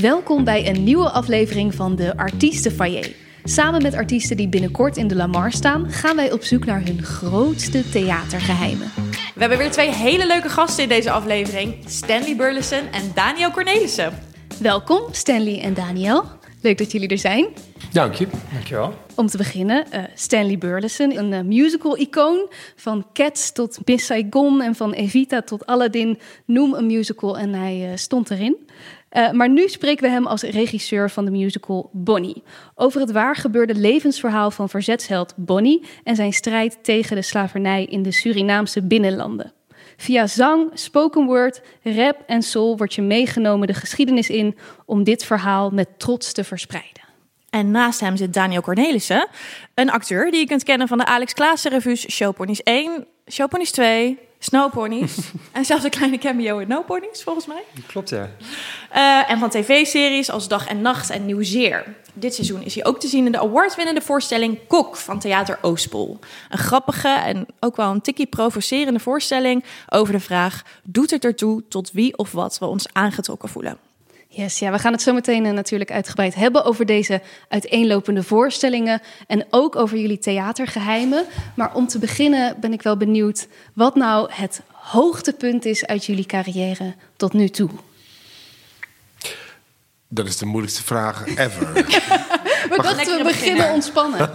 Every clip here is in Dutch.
Welkom bij een nieuwe aflevering van de Artiestenfoyer. Samen met artiesten die binnenkort in de Lamar staan, gaan wij op zoek naar hun grootste theatergeheimen. We hebben weer twee hele leuke gasten in deze aflevering: Stanley Burleson en Daniel Cornelissen. Welkom, Stanley en Daniel. Leuk dat jullie er zijn. Dank je. Dankjewel. Om te beginnen, uh, Stanley Burleson, een uh, musical-icoon. Van Cats tot Miss Saigon en van Evita tot Aladdin. Noem een musical en hij uh, stond erin. Uh, maar nu spreken we hem als regisseur van de musical Bonnie. Over het waar gebeurde levensverhaal van verzetsheld Bonnie en zijn strijd tegen de slavernij in de Surinaamse binnenlanden. Via zang, spoken word, rap en soul wordt je meegenomen de geschiedenis in om dit verhaal met trots te verspreiden. En naast hem zit Daniel Cornelissen, een acteur die je kunt kennen van de Alex Klaassen revues Showponies 1, Showponies 2, Snowponies en zelfs een kleine cameo in No Ponies, volgens mij. Klopt, ja. Uh, en van tv-series als Dag en Nacht en Nieuwzeer. Dit seizoen is hij ook te zien in de awardwinnende voorstelling Kok van Theater Oostpol. Een grappige en ook wel een tikkie provocerende voorstelling over de vraag... doet het ertoe tot wie of wat we ons aangetrokken voelen? Yes, ja, we gaan het zo meteen uh, natuurlijk uitgebreid hebben over deze uiteenlopende voorstellingen en ook over jullie theatergeheimen. Maar om te beginnen ben ik wel benieuwd wat nou het hoogtepunt is uit jullie carrière tot nu toe. Dat is de moeilijkste vraag ever. we dachten we beginnen ontspannen. ja.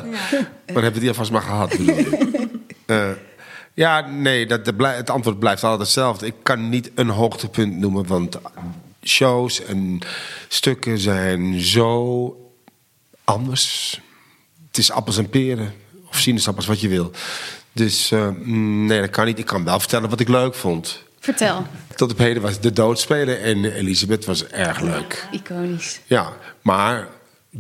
Maar hebben we die alvast maar gehad, uh, ja, nee, dat, het antwoord blijft altijd hetzelfde. Ik kan niet een hoogtepunt noemen, want shows en stukken zijn zo anders. Het is appels en peren. Of sinaasappels, wat je wil. Dus uh, nee, dat kan niet. Ik kan wel vertellen wat ik leuk vond. Vertel. Tot op heden was de doodspelen en Elisabeth was erg leuk. Iconisch. Ja, maar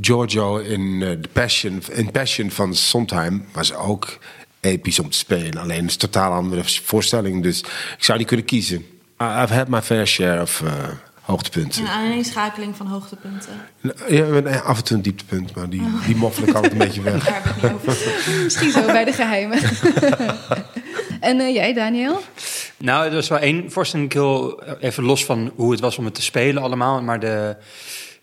Giorgio in, uh, The Passion, in Passion van Sondheim was ook episch om te spelen. Alleen het is een totaal andere voorstelling. Dus ik zou niet kunnen kiezen. I've had my fair share of... Uh, hoogtepunten. Een aaneenschakeling van hoogtepunten. Ja, af en toe een dieptepunt, maar die, die moffel ik altijd een beetje weg. Daar heb ik niet over. Misschien zo bij de geheimen. en uh, jij, Daniel? Nou, er was wel één voorstelling, heel even los van hoe het was om het te spelen allemaal. Maar de,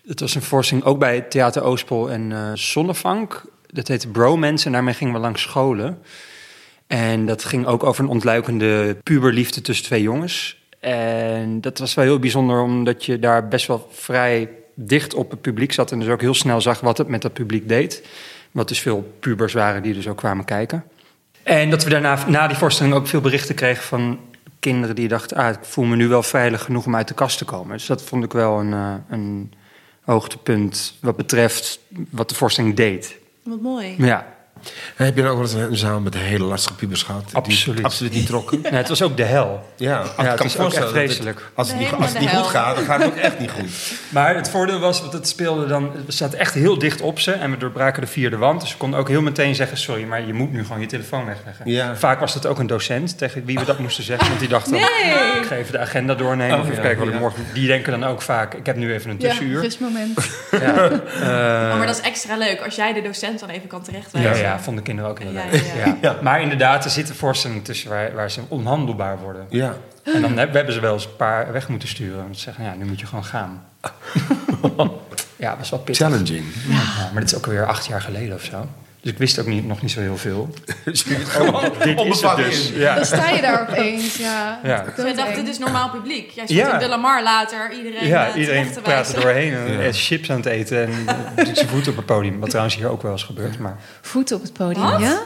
het was een voorstelling ook bij Theater Oostpol en uh, Zonnevank. Dat heette Bromance en daarmee gingen we langs scholen. En dat ging ook over een ontluikende puberliefde tussen twee jongens. En dat was wel heel bijzonder, omdat je daar best wel vrij dicht op het publiek zat. En dus ook heel snel zag wat het met dat publiek deed. Wat dus veel pubers waren die dus ook kwamen kijken. En dat we daarna, na die voorstelling, ook veel berichten kregen van kinderen die dachten: ah, ik voel me nu wel veilig genoeg om uit de kast te komen. Dus dat vond ik wel een, uh, een hoogtepunt wat betreft wat de voorstelling deed. Wat mooi. Ja. Heb je dan ook wel eens een zaal met hele lastige pubers gehad? Absoluut. Die absoluut niet trokken? Ja, het was ook de hel. Ja, ja het was ook echt vreselijk. Het, als het niet, als het niet goed gaat, dan gaat het ook echt niet goed. Maar het voordeel was, want het speelde dan... We zaten echt heel dicht op ze en we doorbraken de vierde wand. Dus we konden ook heel meteen zeggen... sorry, maar je moet nu gewoon je telefoon wegleggen. Ja. Vaak was dat ook een docent tegen wie we dat moesten zeggen. Want die dacht dan, nee. ik ga even de agenda doornemen. Oh, of even ja, kijken wat ik morgen... Die denken dan ook vaak, ik heb nu even een tussenuur. Ja, rustmoment. Ja, uh, Oh, maar dat is extra leuk als jij de docent dan even kan ja, terechtwijzen. Ja, vonden kinderen ook heel Ja, leuk. ja, ja. Ja. Maar inderdaad, er zitten voorstellingen tussen waar, waar ze onhandelbaar worden. Ja. En dan heb- hebben ze wel eens een paar weg moeten sturen. Want ze zeggen, ja, nu moet je gewoon gaan. ja, dat was wel pittig. Challenging. Ja, maar dit is ook alweer acht jaar geleden of zo. Dus ik wist ook niet, nog niet zo heel veel. Dus je het gewoon Dit is het dus. Ja. Dan sta je daar opeens. Ja. Ja. Dus wij dachten, dit is normaal publiek. Jij stond Ja. in de Lamar later, iedereen Ja, eh, iedereen praat er doorheen en Ja. is chips aan het eten en doet zijn voet op het podium. Wat trouwens hier ook wel eens gebeurt. Maar Voeten op het podium, Wat? ja?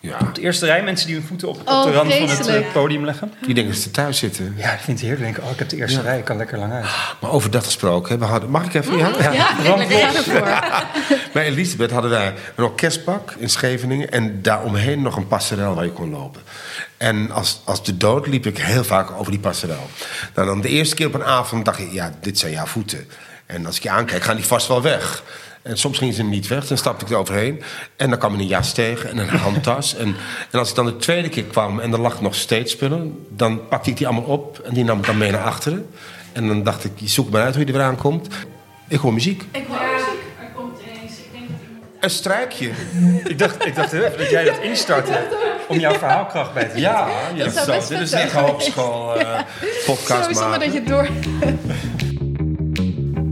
Ja, op de eerste rij mensen die hun voeten op, op Oh, de rand van het eh, podium leggen. die denken dat ze thuis zitten. Ja, ik vind het heerlijk. Denk, oh, ik heb de eerste rij, ik kan lekker lang uit. Maar over dat gesproken, hè, we hadden, mag ik even? Ja? Ja, ik ga ervoor. Bij Elisabeth hadden wij een orkestbak in Scheveningen... en daaromheen nog een passerel waar je kon lopen. En als, als de dood liep ik heel vaak over die passerel. Nou, dan de eerste keer op een avond dacht ik... ja, dit zijn jouw voeten. En als ik je aankijk, gaan die vast wel weg. En soms gingen ze niet weg, dan stapte ik er overheen. En dan kwam er een jas tegen en een handtas. En, en als ik dan de tweede keer kwam en er lag nog steeds spullen... dan pakte ik die allemaal op en die nam ik dan mee naar achteren. En dan dacht ik, je zoekt maar uit hoe je er weer aankomt. Ik hoor muziek. Ik hoor muziek. Er komt ineens, ik denk dat iemand... Een strijkje. Ik dacht, ik dacht even dat jij dat instartte om jouw verhaalkracht bij te Ja, zetten. ja Dat zou zo. best Dit is echt hogeschool eh podcast Sowieso maar maken. dat je het door...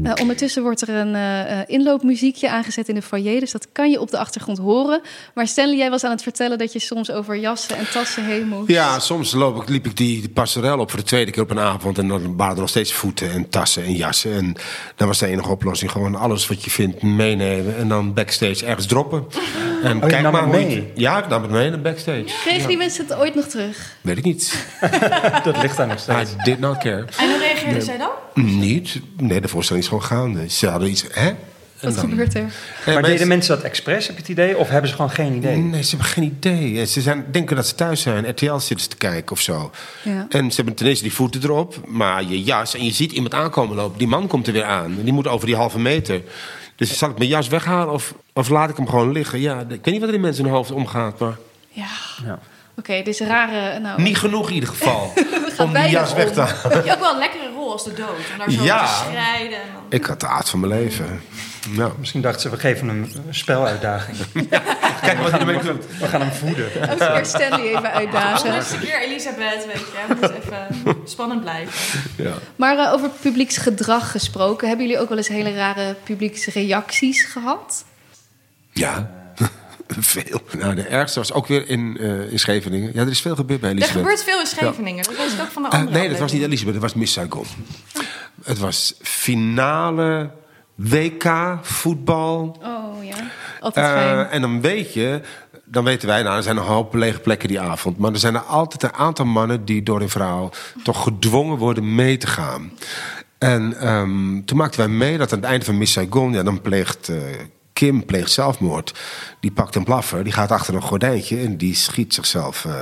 Eh, ondertussen wordt er een eh, eh, inloopmuziekje aangezet in de foyer, dus dat kan je op de achtergrond horen. Maar Stanley, jij was aan het vertellen dat je soms over jassen en tassen heen moest. Ja, soms loop ik, liep ik die, die passerel op voor de tweede keer op een avond. En dan waren er nog steeds voeten en tassen en jassen. En dan was de enige oplossing gewoon alles wat je vindt meenemen. En dan backstage ergens droppen. En het hoe je- mee? Ja, ik nam het mee naar backstage. Kregen die mensen het ooit nog terug? Weet ik niet. Dat ligt daar nog I steeds. did not care. En hoe reageerde zij dan? Niet. Nee, de voorstelling is gewoon gaande. Ze hadden iets... Hè? Wat dan- gebeurt er? Nee, Maar mensen- deden mensen dat expres, heb je het idee? Of hebben ze gewoon geen idee? Nee, ze hebben geen idee. Ze zijn, denken dat ze thuis zijn, RTL zitten ze te kijken of zo. Ja. En ze hebben ten eerste die voeten erop, maar je jas. En je ziet iemand aankomen lopen. Die man komt er weer aan. En die moet over die halve meter. Dus zal ik mijn jas weghalen of, of laat ik hem gewoon liggen? Ja, ik weet niet wat er in mensen hun hoofd omgaat, maar Ja. Ja. Oké, dit is rare... Nou, niet genoeg in ieder geval. gaan om die jas weg te om. halen. Heb je ook wel een lekkere rol als de dood? Om daar zo Ja. te strijden. En dan... Ik had de aard van mijn leven. Nou, Misschien dachten ze, we geven hem een speluitdaging. kijk wat hij ermee doet. We gaan hem voeden. elke keer Stanley even uitdagen. Honderdste keer Elisabeth, weet je. Het moet even spannend blijven. Ja. Maar eh, over publieksgedrag gesproken, hebben jullie ook wel eens hele rare publieksreacties gehad? ja. Veel. Nou, de ergste was ook weer in, eh, in Scheveningen. Ja, er is veel gebeurd bij Er Elisabeth. gebeurt veel in Scheveningen. Dat was ook van de Eh, andere nee, dat was niet. Elisabeth, dat was Miss Saigon. Het was finale WK voetbal. Oh ja, altijd Eh, fijn. en dan weet je, dan weten wij, nou, er zijn een hoop lege plekken die avond. Maar er zijn er altijd een aantal mannen die door een vrouw toch gedwongen worden mee te gaan. En ehm, toen maakten wij mee dat aan het einde van Miss Saigon, ja, dan pleegt Kim pleegt zelfmoord. Die pakt een blaffer, die gaat achter een gordijntje en die schiet zichzelf eh,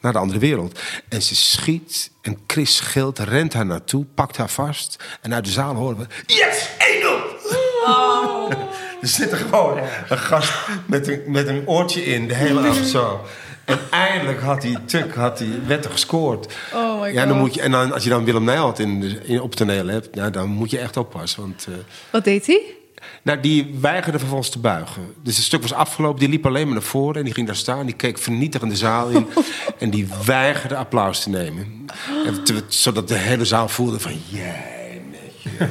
naar de andere wereld. En ze schiet en Chris Schild rent haar naartoe, pakt haar vast. En uit de zaal horen we: Yes, 1-0! Er zit er gewoon een gast met een, met een oortje in, de hele avond zo. En eindelijk had hij, tuk, had hij, werd er gescoord. Oh my ja, dan God. moet je, en dan, als je dan Willem Nijholt in, in, op toneel hebt, nou, dan moet je echt oppassen. Want, eh, Wat deed hij? Nou, die weigerde vervolgens te buigen. Dus het stuk was afgelopen, die liep alleen maar naar voren... en die ging daar staan, die keek vernietigend de zaal in... en die weigerde applaus te nemen. En te- zodat de hele zaal voelde van... jij met je,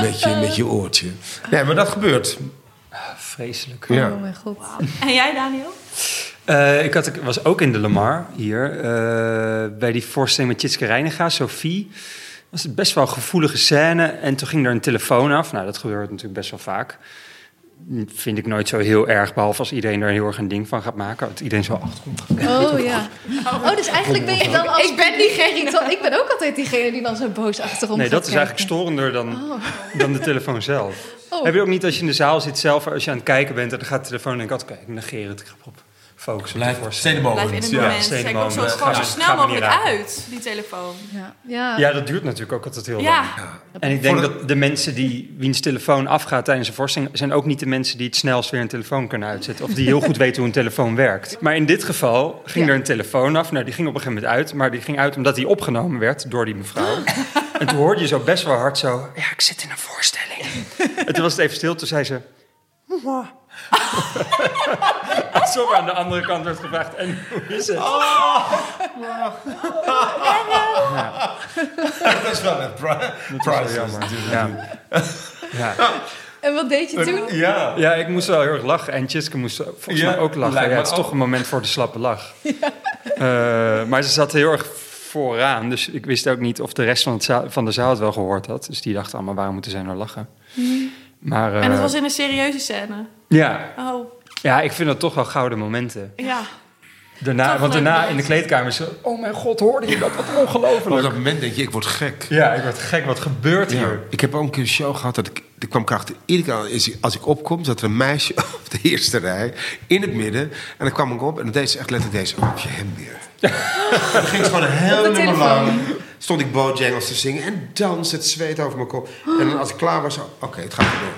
met je, met je oortje. Nee, maar dat gebeurt. Vreselijk. Ja. Oh mijn god. En jij, Daniel? Eh, ik had, ik was ook in de Lamar hier. eh, bij die voorstelling met Tjitske Reiniga, Sophie. Was het best wel een gevoelige scène. En toen ging er een telefoon af. Nou, dat gebeurt natuurlijk best wel vaak. Vind ik nooit zo heel erg, behalve als iedereen er heel erg een ding van gaat maken. Dat iedereen zo achterkomt. Oh ja. Oh, dus eigenlijk ben je dan als Ik ben diegene. Ik ben ook altijd diegene die dan zo boos achterom Nee, dat is eigenlijk storender dan, dan de telefoon zelf. Oh. Heb je ook niet als je in de zaal zit zelf, als je aan het kijken bent en dan gaat de telefoon en denk ik altijd, oké, ik negeer het, ik op focussen de voorstelling. Blijf in het Ja. moment. zo, gewoon zo snel mogelijk raken. uit, die telefoon. Ja. Ja. Ja, dat duurt natuurlijk ook altijd heel lang. Ja, En ik denk Voor de- dat de mensen die wiens telefoon afgaat tijdens een voorstelling... zijn ook niet de mensen die het snelst weer een telefoon kunnen uitzetten. Of die heel goed weten hoe een telefoon werkt. Maar in dit geval ging Ja. er een telefoon af. Nou, die ging op een gegeven moment uit. Maar die ging uit omdat die opgenomen werd door die mevrouw. en toen hoorde je zo best wel hard zo... Ja, ik zit in een voorstelling. en toen was het even stil. Toen zei ze... Alsof aan de andere kant werd gevraagd... En hoe is het? Dat is wel een pri- priceless jammer. natuurlijk. Ja. ja. En wat deed je toen? Ja. Ja, ik moest wel heel erg lachen. En Tjitske moest volgens Ja, mij ook lachen. Ja, het is toch een moment voor de slappe lach. Eh, maar ze zat heel erg vooraan. Dus ik wist ook niet of de rest van, het zaal- van de zaal het wel gehoord had. Dus die dachten allemaal, waarom moeten zij nou lachen? Maar, eh, en het was in een serieuze scène. ja. Oh, ja, ik vind dat toch wel gouden momenten. ja. Daarna, Toch want daarna moment. in de kleedkamer is. Oh mijn god, hoorde je dat? Wat Maar op ongelooflijk. dat moment denk je, ik word gek. Ja, ik word gek. Wat gebeurt Ja. hier? Ik heb ook een keer een show gehad dat ik, ik kwam kracht. Iedere keer als ik- als ik opkom, zat er een meisje op de eerste rij in het midden. En dan kwam ik op en dan deed ze echt letterlijk deze op je hem weer. dan ging het gewoon telefoon. lang. Stond ik Bojangles te zingen en dans het zweet over mijn kop. En dan als ik klaar was, oké, het gaat weer door.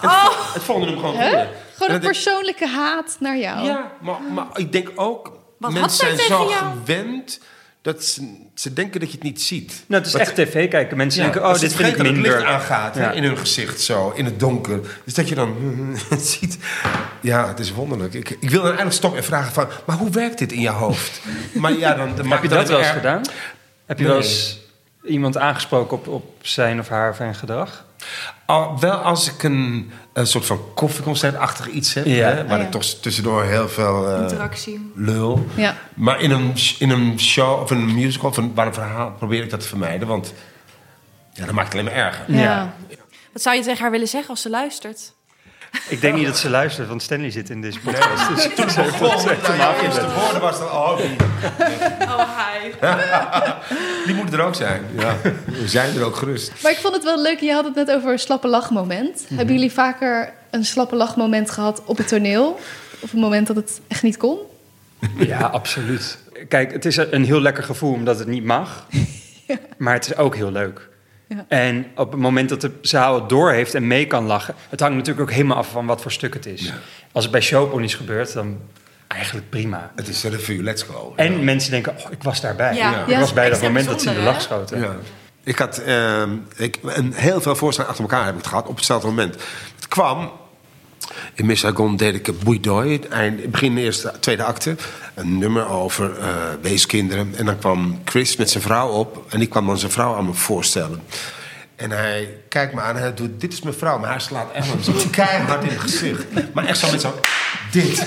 En het, het volgende hem gewoon Huh? weer. Gewoon En een persoonlijke haat naar jou. Ja, maar, maar ik denk ook, Wat mensen zij zijn zo jou? Dat ze, ze denken dat je het niet ziet. Nou, het is echt tv kijken. Mensen denken, oh, dit het vind ik dat het licht aangaat in hun gezicht zo, in het donker. Dus dat je dan het ziet. Ja, het is wonderlijk. Ik, ik wil dan eigenlijk stoppen en vragen van... maar hoe werkt dit in je hoofd? Maar ja, dan, dan Heb je dat wel eens gedaan? Heb je Nee. wel eens iemand aangesproken op, op zijn of haar of gedrag? Al, wel als ik een, een soort van koffieconcertachtig iets heb, Ja. hè, waar Ah, ja. ik toch tussendoor heel veel eh, Interactie. lul. Ja. Maar in een, in een show of een musical of een, waar een verhaal probeer ik dat te vermijden, want ja, dat maakt het alleen maar erger. Ja. Ja. Wat zou je tegen haar willen zeggen als ze luistert? Ik denk niet dat ze luistert, want Stanley zit in deze podcast. Dus Toen ze jouw eerste woorden was dan, oh, die, Oh, hi. die moet er ook zijn. Ja. We zijn er ook gerust. Maar ik vond het wel leuk, je had het net over een slappe lachmoment. Mhm. Hebben jullie vaker een slappe lachmoment gehad op het toneel? Of een moment dat het echt niet kon? Ja, absoluut. Kijk, het is een heel lekker gevoel omdat het niet mag. Maar het is ook heel leuk. Ja. En op het moment dat de zaal het door heeft en mee kan lachen... het hangt natuurlijk ook helemaal af van wat voor stuk het is. Als het bij showponies gebeurt, dan eigenlijk prima. Het is een revue, let's go. En mensen denken, oh, ik was daarbij. Ja. Ik was bij dat moment dat ze in de lach hè? schoten. Ja. Ik had ehm, ik, een, heel veel voorstellingen achter elkaar heb ik gehad op hetzelfde moment. Het kwam. In Miss Saigon deed ik het Boeidooi, eind, begin de eerste, tweede acte. Een nummer over eh, weeskinderen. En dan kwam Chris met zijn vrouw op. En die kwam dan zijn vrouw aan me voorstellen. En hij kijkt me aan en hij doet, dit is mijn vrouw. Maar hij slaat echt zo keihard in het gezicht. Maar echt zo met zo, dit.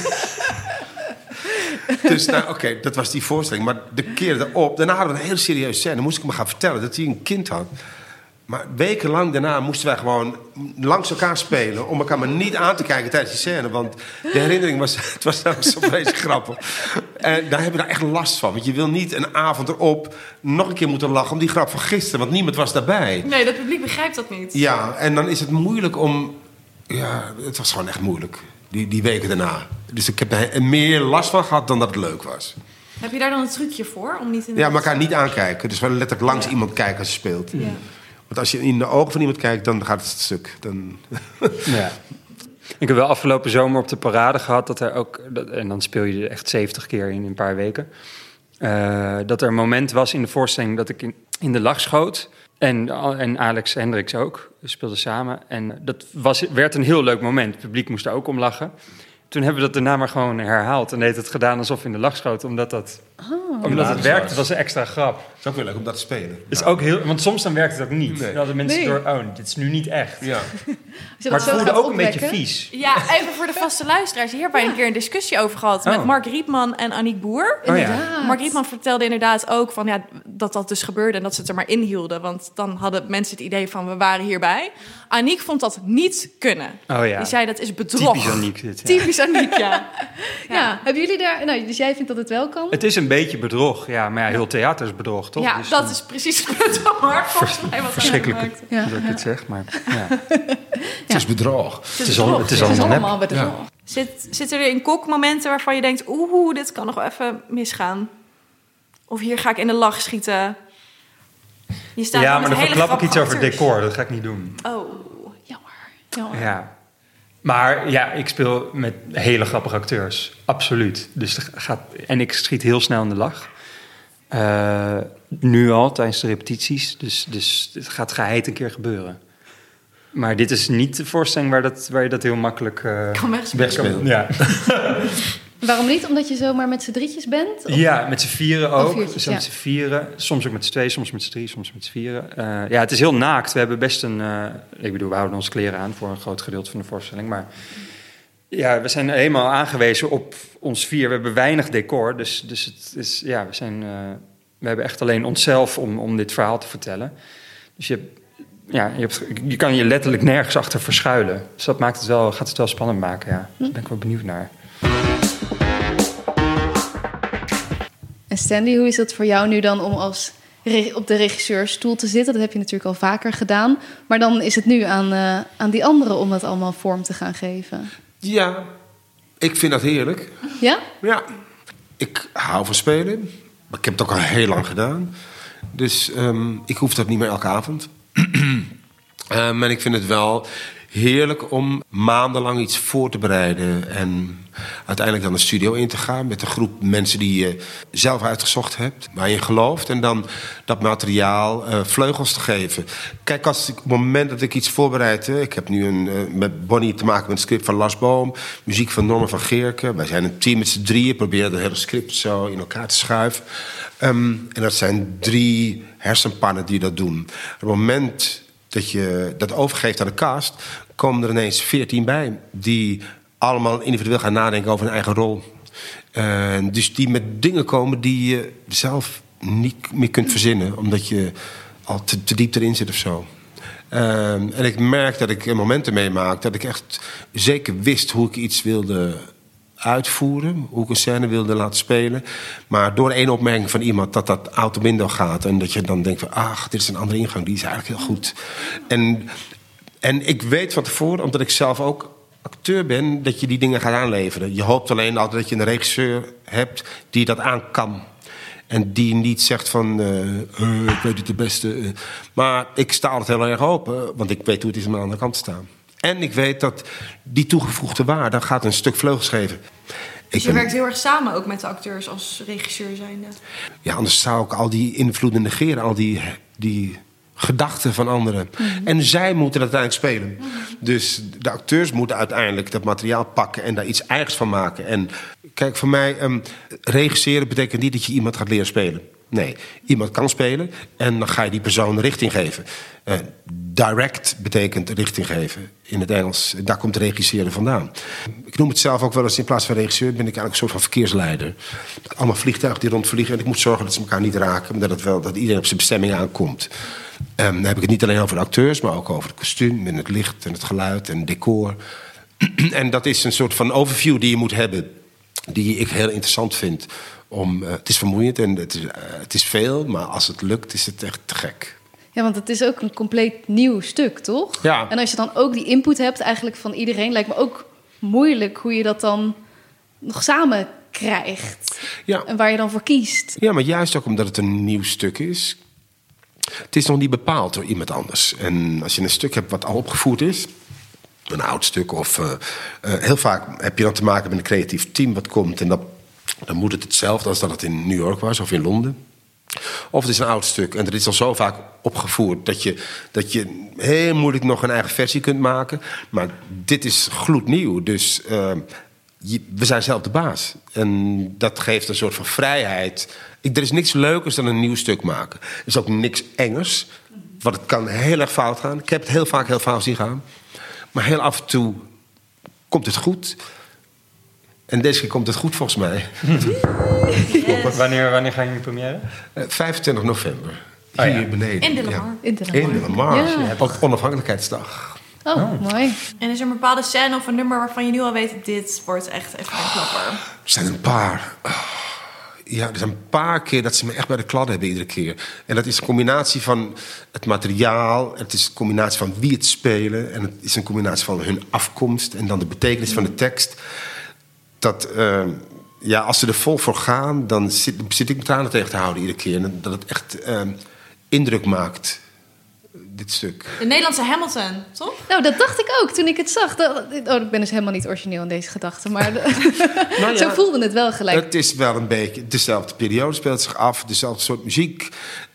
Dus nou, oké, dat was die voorstelling. Maar de keer erop, daarna hadden we een hele serieuze scène. Dan moest ik me gaan vertellen dat hij een kind had. Maar wekenlang daarna moesten wij gewoon langs elkaar spelen... om elkaar maar niet aan te kijken tijdens die scène. Want de herinnering was, het was namelijk zo vreselijk grappig. En daar heb je daar echt last van. Want je wil niet een avond erop nog een keer moeten lachen... om die grap van gisteren, want niemand was daarbij. Nee, dat publiek begrijpt dat niet. Ja, en dan is het moeilijk om... Ja, het was gewoon echt moeilijk. Die, die weken daarna. Dus ik heb er meer last van gehad dan dat het leuk was. Heb je daar dan een trucje voor? Om niet in Ja, elkaar niet aankijken. Dus wel letterlijk langs iemand kijken als je speelt. Want als je in de ogen van iemand kijkt, dan gaat het stuk. Dan... Ja. Ik heb wel afgelopen zomer op de parade gehad dat er ook, en dan speel je echt 70 keer in een paar weken. eh, dat er een moment was in de voorstelling dat ik in, de lach schoot. En, en Alex Hendricks ook. We speelden samen. En dat was, werd een heel leuk moment. Het publiek moest er ook om lachen. Toen hebben we dat daarna maar gewoon herhaald. En deed het gedaan alsof in de lach schoten. Omdat, dat, omdat het werkte. Het was een extra grap. Het is ook weer leuk om dat te spelen. Is ook heel, want soms dan werkt het ook niet. Nee. Dan hadden mensen Nee. door, oh, dit is nu niet echt. Ja. Maar het voelde ook een beetje vies. Ja, even voor de vaste luisteraars. Hier hebben wij een keer een discussie over gehad met Oh. Mark Riepman en Aniek Boer. Oh ja. Inderdaad. Mark Riepman vertelde inderdaad ook van, ja, dat dat dus gebeurde en dat ze het er maar in hielden. Want dan hadden mensen het idee van we waren hierbij. Aniek vond dat niet kunnen. Oh ja. Die zei dat is bedrog. Typisch Aniek dit. ja. Typisch Aniek, ja. Ja. hebben jullie daar... Nou, dus jij vindt dat het wel kan? Het is een beetje bedrog, ja. Maar ja, heel theater is bedrog, toch? Ja, Dus dat dan- is precies het punt van Mark volgens mij. Wat verschrikkelijk. Ja. dat ik dit zeg, maar ja. Het is bedrog. Het is, al, het is Het is allemaal bedrog. Ja. Zit, zitten er in kok momenten waarvan je denkt... oeh, dit kan nog wel even misgaan? Of hier ga ik in de lach schieten? Je staat Ja, maar dan verklap ik iets over decor. Dat ga ik niet doen. Oh, Jammer. Jammer. Ja. Maar ja, ik speel met hele grappige acteurs. Absoluut. Dus het gaat, en ik schiet heel snel in de lach. Eh, nu al, tijdens de repetities. Dus, dus het gaat geheid een keer gebeuren. Maar dit is niet de voorstelling waar, dat, waar je dat heel makkelijk... eh, kan ja. Waarom niet? Omdat je zomaar met z'n drietjes bent? Of- Ja, met z'n vieren ook. viertjes, Zo ja. met z'n vieren. Soms ook met z'n twee, soms met z'n drie, soms met z'n vieren. Eh, ja, het is heel naakt. We hebben best een... eh, ik bedoel, we houden onze kleren aan voor een groot gedeelte van de voorstelling. Maar ja, we zijn helemaal aangewezen op ons vier. We hebben weinig decor. Dus, dus het is, ja, we, zijn, eh, we hebben echt alleen onszelf om, om dit verhaal te vertellen. Dus je, hebt- ja, je, hebt, je kan je letterlijk nergens achter verschuilen. Dus dat maakt het wel, gaat het wel spannend maken. Ja. Daar ben ik wel benieuwd naar. Sandy, hoe is het voor jou nu dan om als op de regisseurstoel te zitten? Dat heb je natuurlijk al vaker gedaan. Maar dan is het nu aan, eh, aan die anderen om dat allemaal vorm te gaan geven. Ja, ik vind dat heerlijk. Ja? Ja, ik hou van spelen. Maar ik heb het ook al heel lang gedaan. Dus ehm, ik hoef dat niet meer elke avond. Ehm, en ik vind het wel heerlijk om maandenlang iets voor te bereiden. En uiteindelijk dan de studio in te gaan met een groep mensen die je zelf uitgezocht hebt. Waar je gelooft. En dan dat materiaal eh, vleugels te geven. Kijk, als ik, op het moment dat ik iets voorbereid. ik heb nu een, eh, met Bonnie te maken met een script van Lars Boom. Muziek van Norman van Geerken. Wij zijn een team met z'n drieën. Proberen het hele script zo in elkaar te schuiven. Ehm, en dat zijn drie hersenpannen die dat doen. Op het moment dat je dat overgeeft aan de cast, komen er ineens veertien bij die allemaal individueel gaan nadenken over hun eigen rol. Dus die met dingen komen die je zelf niet meer kunt verzinnen, omdat je al te, diep erin zit of zo. Uh, en ik merk dat ik momenten meemaak dat ik echt zeker wist hoe ik iets wilde uitvoeren, hoe ik een scène wilde laten spelen. Maar door één opmerking van iemand dat dat auto gaat. En dat je dan denkt van, ach, dit is een andere ingang, die is eigenlijk heel goed. En, en ik weet van tevoren, omdat ik zelf ook acteur ben, dat je die dingen gaat aanleveren. Je hoopt alleen altijd dat je een regisseur hebt die dat aan kan. En die niet zegt van, uh, ik weet het de beste. Maar ik sta altijd heel erg open, want ik weet hoe het is om aan de andere kant te staan. En ik weet dat die toegevoegde waarde gaat een stuk vleugels geven. Dus je werkt heel erg samen ook met de acteurs als regisseur zijnde? Ja, anders zou ik al die invloeden negeren, al die, die gedachten van anderen. Mhm. En zij moeten dat uiteindelijk spelen. Dus de acteurs moeten uiteindelijk dat materiaal pakken en daar iets eigens van maken. En kijk, voor mij, um, regisseren betekent niet dat je iemand gaat leren spelen. Nee, iemand kan spelen en dan ga je die persoon richting geven. Uh, direct betekent richting geven in het Engels. Daar komt regisseren vandaan. Ik noem het zelf ook wel eens in plaats van regisseur ben ik eigenlijk een soort van verkeersleider. Allemaal vliegtuigen die rondvliegen en ik moet zorgen dat ze elkaar niet raken, maar dat, het wel, dat iedereen op zijn bestemming aankomt. Um, dan heb ik het niet alleen over de acteurs, maar ook over het kostuum en het licht en het geluid en het decor. en dat is een soort van overview die je moet hebben, die ik heel interessant vind. Om, uh, het is vermoeiend en het is, uh, het is veel, maar als het lukt is het echt te gek. Ja, want het is ook een compleet nieuw stuk, toch? Ja. En als je dan ook die input hebt eigenlijk van iedereen, lijkt me ook moeilijk hoe je dat dan nog samen krijgt. Ja. En waar je dan voor kiest. Ja, maar juist ook omdat het een nieuw stuk is. Het is nog niet bepaald door iemand anders. En als je een stuk hebt wat al opgevoerd is, een oud stuk, of uh, uh, heel vaak heb je dan te maken met een creatief team wat komt en dat, dan moet het hetzelfde als dat het in New York was of in Londen. Of het is een oud stuk en er is al zo vaak opgevoerd dat je, dat je heel moeilijk nog een eigen versie kunt maken. Maar dit is gloednieuw, dus je, we zijn zelf de baas. En dat geeft een soort van vrijheid. Ik, er is niks leukers dan een nieuw stuk maken. Er is ook niks engers, want het kan heel erg fout gaan. Ik heb het heel vaak heel fout zien gaan. Maar heel af en toe komt het goed. En deze keer komt het goed volgens mij. Yes. wanneer, wanneer ga je in première? Uh, 25 november. Hier oh, ja. beneden. In de Lamar. Ja. In de Lamar. In de Lamar. Ja. Op onafhankelijkheidsdag. Oh, oh, mooi. En is er een bepaalde scène of een nummer waarvan je nu al weet... dit wordt echt even een klapper? Er zijn een paar. Oh, ja, er zijn een paar keer dat ze me echt bij de klad hebben iedere keer. En dat is een combinatie van het materiaal... het is een combinatie van wie het spelen... en het is een combinatie van hun afkomst... en dan de betekenis van de tekst. Dat... Uh, ja, als ze er vol voor gaan, dan zit, zit ik mijn tranen tegen te houden iedere keer. En dat het echt uh, indruk maakt, dit stuk. De Nederlandse Hamilton, toch? Nou, dat dacht ik ook toen ik het zag. Dat, oh, ik ben dus helemaal niet origineel in deze gedachte. Maar de, nou ja, zo voelde het wel gelijk. Het is wel een beetje dezelfde periode, speelt zich af. Dezelfde soort muziek.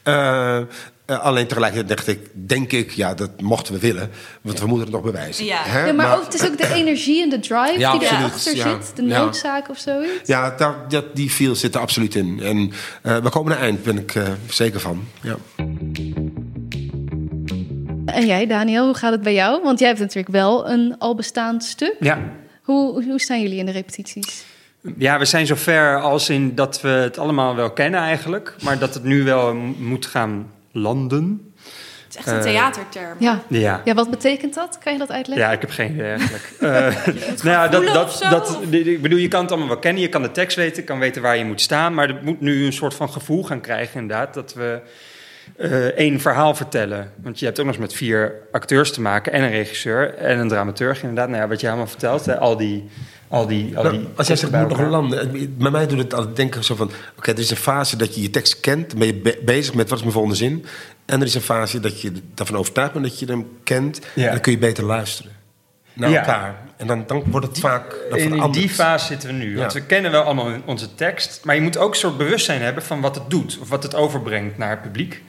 Uh, uh, alleen tegelijkertijd dacht ik, denk ik, ja, dat mochten we willen. Want we moeten het nog bewijzen. Ja, ja maar, maar ook, het is ook de energie en de drive ja, die erachter ja, zit. De noodzaak of zoiets. Ja, dat, dat, die feel zit er absoluut in. En uh, we komen naar eind, ben ik uh, zeker van. Ja. En jij, Daniel, hoe gaat het bij jou? Want jij hebt natuurlijk wel een al bestaand stuk. Ja. Hoe, hoe staan jullie in de repetities? Ja, we zijn zover als in dat we het allemaal wel kennen eigenlijk. Maar dat het nu wel moet gaan landen. Het is echt een theaterterm. Ja. Ja. ja, wat betekent dat? Kan je dat uitleggen? Ja, ik heb geen idee eigenlijk. uh, nou ja, dat, dat, dat, ik bedoel, je kan het allemaal wel kennen. Je kan de tekst weten, kan weten waar je moet staan. Maar het moet nu een soort van gevoel gaan krijgen inderdaad. Dat we uh, één verhaal vertellen. Want je hebt ook nog eens met vier acteurs te maken. En een regisseur en een dramaturg inderdaad. Nou ja, wat je allemaal vertelt. Hè, al die... Al die, al nou, die als jij zegt, moet nog landen. Bij mij doet het altijd denken zo van... Oké, okay, er is een fase dat je je tekst kent. Dan ben je be bezig met wat is mijn volgende zin. En er is een fase dat je ervan overtuigd bent dat je hem kent. Ja. En dan kun je beter luisteren. Naar ja. elkaar. En dan, dan wordt het vaak dat in, die fase zitten we nu. Want we kennen wel allemaal onze tekst. Maar je moet ook een soort bewustzijn hebben van wat het doet. Of wat het overbrengt naar het publiek.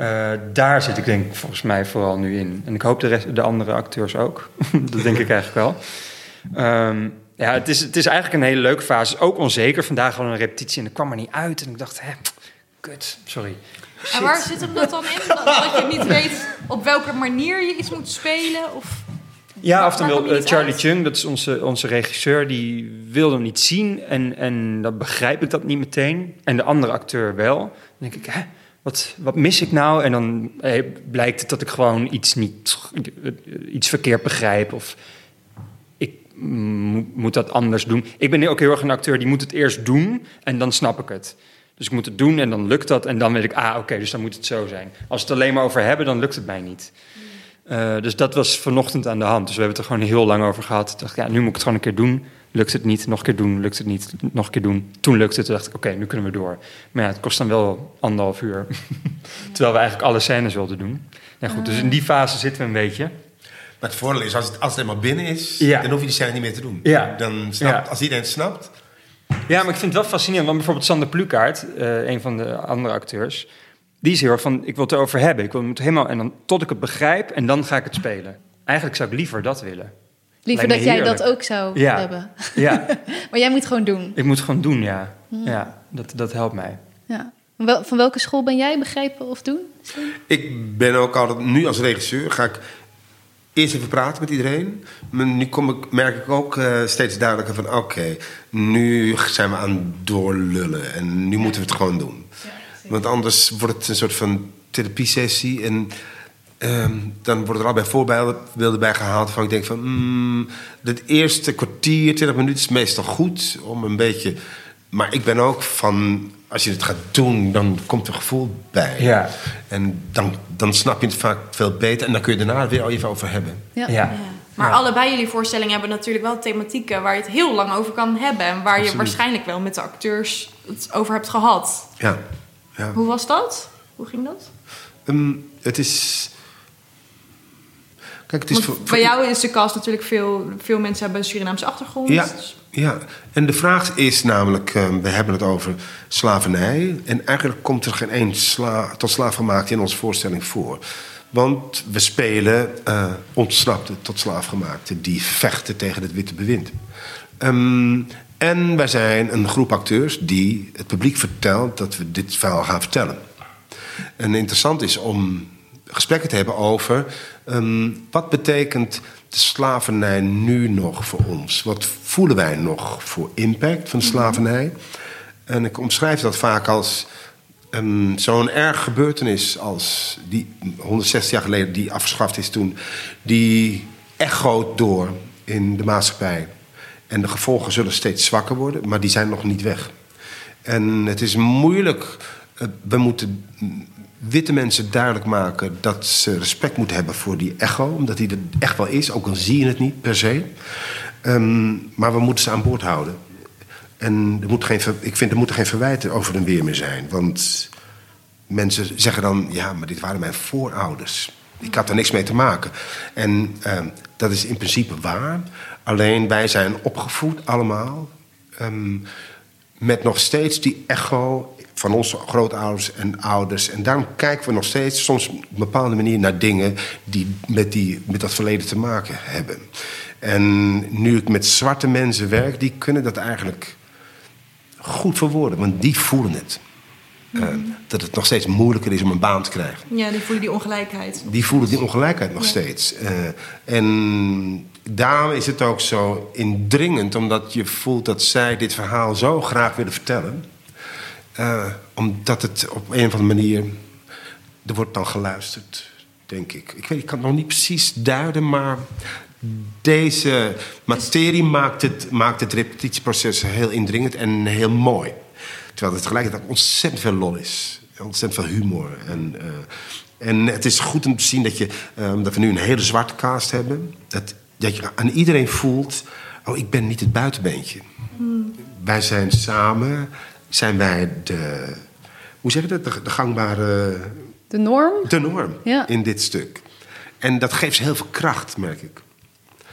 Uh, daar zit ik denk volgens mij vooral nu in. En ik hoop de, rest, de andere acteurs ook. dat denk ik eigenlijk wel. Um, ja, het is, het is eigenlijk een hele leuke fase. Ook onzeker. Vandaag hadden we een repetitie en dat kwam er niet uit. En ik dacht, hè, kut, sorry. Shit. En waar zit hem dat dan in? Dat, dat je niet weet op welke manier je iets moet spelen? Of... Ja, of dan wil eh, Charlie uit. Chung, dat is onze, onze regisseur, die wilde hem niet zien. En, en dan begrijp ik dat niet meteen. En de andere acteur wel. Dan denk ik, hè, wat, wat mis ik nou? En dan eh, blijkt het dat ik gewoon iets, niet, eh, iets verkeerd begrijp. Of moet dat anders doen. Ik ben ook heel erg een acteur, die moet het eerst doen en dan snap ik het. Dus ik moet het doen en dan lukt dat. En dan weet ik, ah, oké, dus dan moet het zo zijn. Als we het alleen maar over hebben, dan lukt het mij niet. Eh, dus dat was vanochtend aan de hand. Dus we hebben het er gewoon heel lang over gehad. Toen dacht ik, ja, nu moet ik het gewoon een keer doen. Lukt het niet, nog een keer doen, lukt het niet, nog een keer doen. Toen lukte het, toen dacht ik, oké, nu kunnen we door. Maar ja, het kost dan wel anderhalf uur. Terwijl we eigenlijk alle scènes wilden doen. Ja, goed, dus in die fase zitten we een beetje. Maar het voordeel is, als het, als het eenmaal binnen is, Ja. dan hoef je die scène niet meer te doen. Ja. Dan snapt, Ja. Als iedereen het snapt, Ja, maar ik vind het wel fascinerend. Want bijvoorbeeld Sander Plukaart, eh, een van de andere acteurs... die is heel erg van, ik wil het erover hebben. Ik wil het helemaal, en dan tot ik het begrijp en dan ga ik het spelen. Eigenlijk zou ik liever dat willen. Liever dat jij dat ook zou Ja. hebben. Ja, Maar jij moet gewoon doen. ik moet het gewoon doen, ja. Ja, dat, dat helpt mij. Ja. Van wel- Van welke school ben jij begrijpen of doen? Ik ben ook altijd, nu als regisseur, ga ik eerst even praten met iedereen. Maar nu kom ik, merk ik ook eh, steeds duidelijker van... oké, nu zijn we aan het doorlullen en nu moeten we het gewoon doen. Want anders wordt het een soort van therapiesessie... en ehm, dan worden er al bij voorbeelden bij gehaald... van ik denk van, mm, het eerste kwartier, 20 minuten is meestal goed... om een beetje... Maar ik ben ook van, als je het gaat doen, dan komt er gevoel bij. Ja. En dan, dan snap je het vaak veel beter. En dan kun je daarna weer al even over hebben. Ja. Ja. Maar Ja. allebei jullie voorstellingen hebben natuurlijk wel thematieken waar je het heel lang over kan hebben. En waar je waarschijnlijk wel met de acteurs het over hebt gehad. Ja. ja. Hoe was dat? Hoe ging dat? Ehm, het is... Kijk, het is Want voor, bij voor- jou is de cast natuurlijk veel, veel mensen hebben een Surinaamse achtergrond. Ja, Dus- ja, en de vraag is namelijk, eh, we hebben het over slavernij. En eigenlijk komt er geen één tot slaafgemaakte in onze voorstelling voor. Want we spelen eh ontsnapten tot slaafgemaakten die vechten tegen het witte bewind. Ehm, en wij zijn een groep acteurs die het publiek vertelt dat we dit verhaal gaan vertellen. En interessant is om gesprekken te hebben over ehm, wat betekent de slavernij nu nog voor ons? Wat voelen wij nog voor impact van de slavernij? En ik omschrijf dat vaak als zo'n erg gebeurtenis als die 160 jaar geleden die afgeschaft is toen, die echoot door in de maatschappij. En de gevolgen zullen steeds zwakker worden, maar die zijn nog niet weg. En het is moeilijk. Eh, We moeten witte mensen duidelijk maken dat ze respect moeten hebben voor die echo. Omdat die er echt wel is, ook al zie je het niet per se. Ehm, maar we moeten ze aan boord houden. En er moet geen, ik vind er moeten geen verwijten over en weer meer zijn. Want mensen zeggen dan, ja, maar dit waren mijn voorouders. Ik had er niks mee te maken. En ehm, dat is in principe waar. Alleen wij zijn opgevoed allemaal ehm, met nog steeds die echo van onze grootouders en ouders. En daarom kijken we nog steeds soms op een bepaalde manier naar dingen die met, die met dat verleden te maken hebben. En nu ik met zwarte mensen werk, die kunnen dat eigenlijk goed verwoorden, want die voelen het. Eh, dat het nog steeds moeilijker is om een baan te krijgen. Ja, die voelen die ongelijkheid. Die voelen die ongelijkheid nog Ja. steeds. Eh, en daarom is het ook zo indringend, omdat je voelt dat zij dit verhaal zo graag willen vertellen. Eh, omdat het op een of andere manier. Er wordt dan geluisterd, denk ik. Ik, weet, ik kan het nog niet precies duiden, maar. Deze materie maakt het, maakt het repetitieproces heel indringend en heel mooi. Terwijl het tegelijkertijd ontzettend veel lol is. Ontzettend veel humor. En, eh, en het is goed om te zien dat, je, eh, dat we nu een hele zwarte cast hebben. Dat, dat je aan iedereen voelt... oh, ik ben niet het buitenbeentje. Wij zijn samen, zijn wij de... Hoe zeg je dat? De, de gangbare... De norm? De norm Ja. in dit stuk. En dat geeft ze heel veel kracht, merk ik.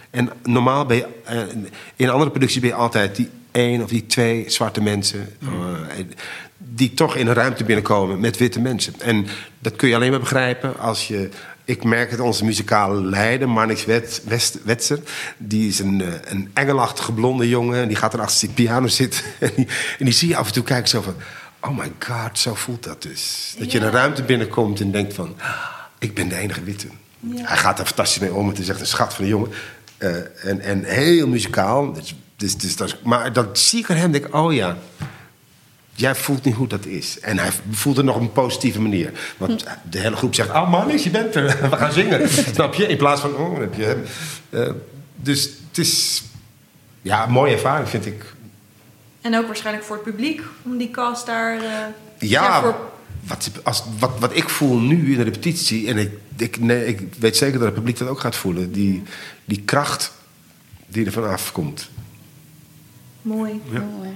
En normaal ben je... eh, in andere producties ben je altijd die één of die twee zwarte mensen... eh, die toch in een ruimte binnenkomen met witte mensen. En dat kun je alleen maar begrijpen als je... Ik merk het, onze muzikale leider, Marnix Wet, West, Wetser... die is een, eh, een engelachtige blonde jongen... en die gaat er achter die piano zitten... en die, en die zie je af en toe kijken zo van... oh my god, zo voelt dat dus. Dat je in een ruimte binnenkomt en denkt van... ik ben de enige witte. Hij gaat er fantastisch mee om. Het is echt een schat van een jongen. Eh, en, en heel muzikaal. Dus, dus, dus dat maar dan zie ik aan hem denk ik, oh ja... Jij voelt niet hoe dat is. En hij voelt het nog op een positieve manier. Want de hele groep zegt, oh man, je bent er. We gaan zingen. Snap je? In plaats van, oh, heb je hem. Eh, dus het is... Ja, een mooie ervaring vind ik. En ook waarschijnlijk voor het publiek, om die cast daar... eh, Ja, voor... wat, als, wat, wat ik voel nu in de repetitie... en ik, ik, nee, ik weet zeker dat het publiek dat ook gaat voelen... die, die kracht die er vanaf komt. Mooi. Mooi.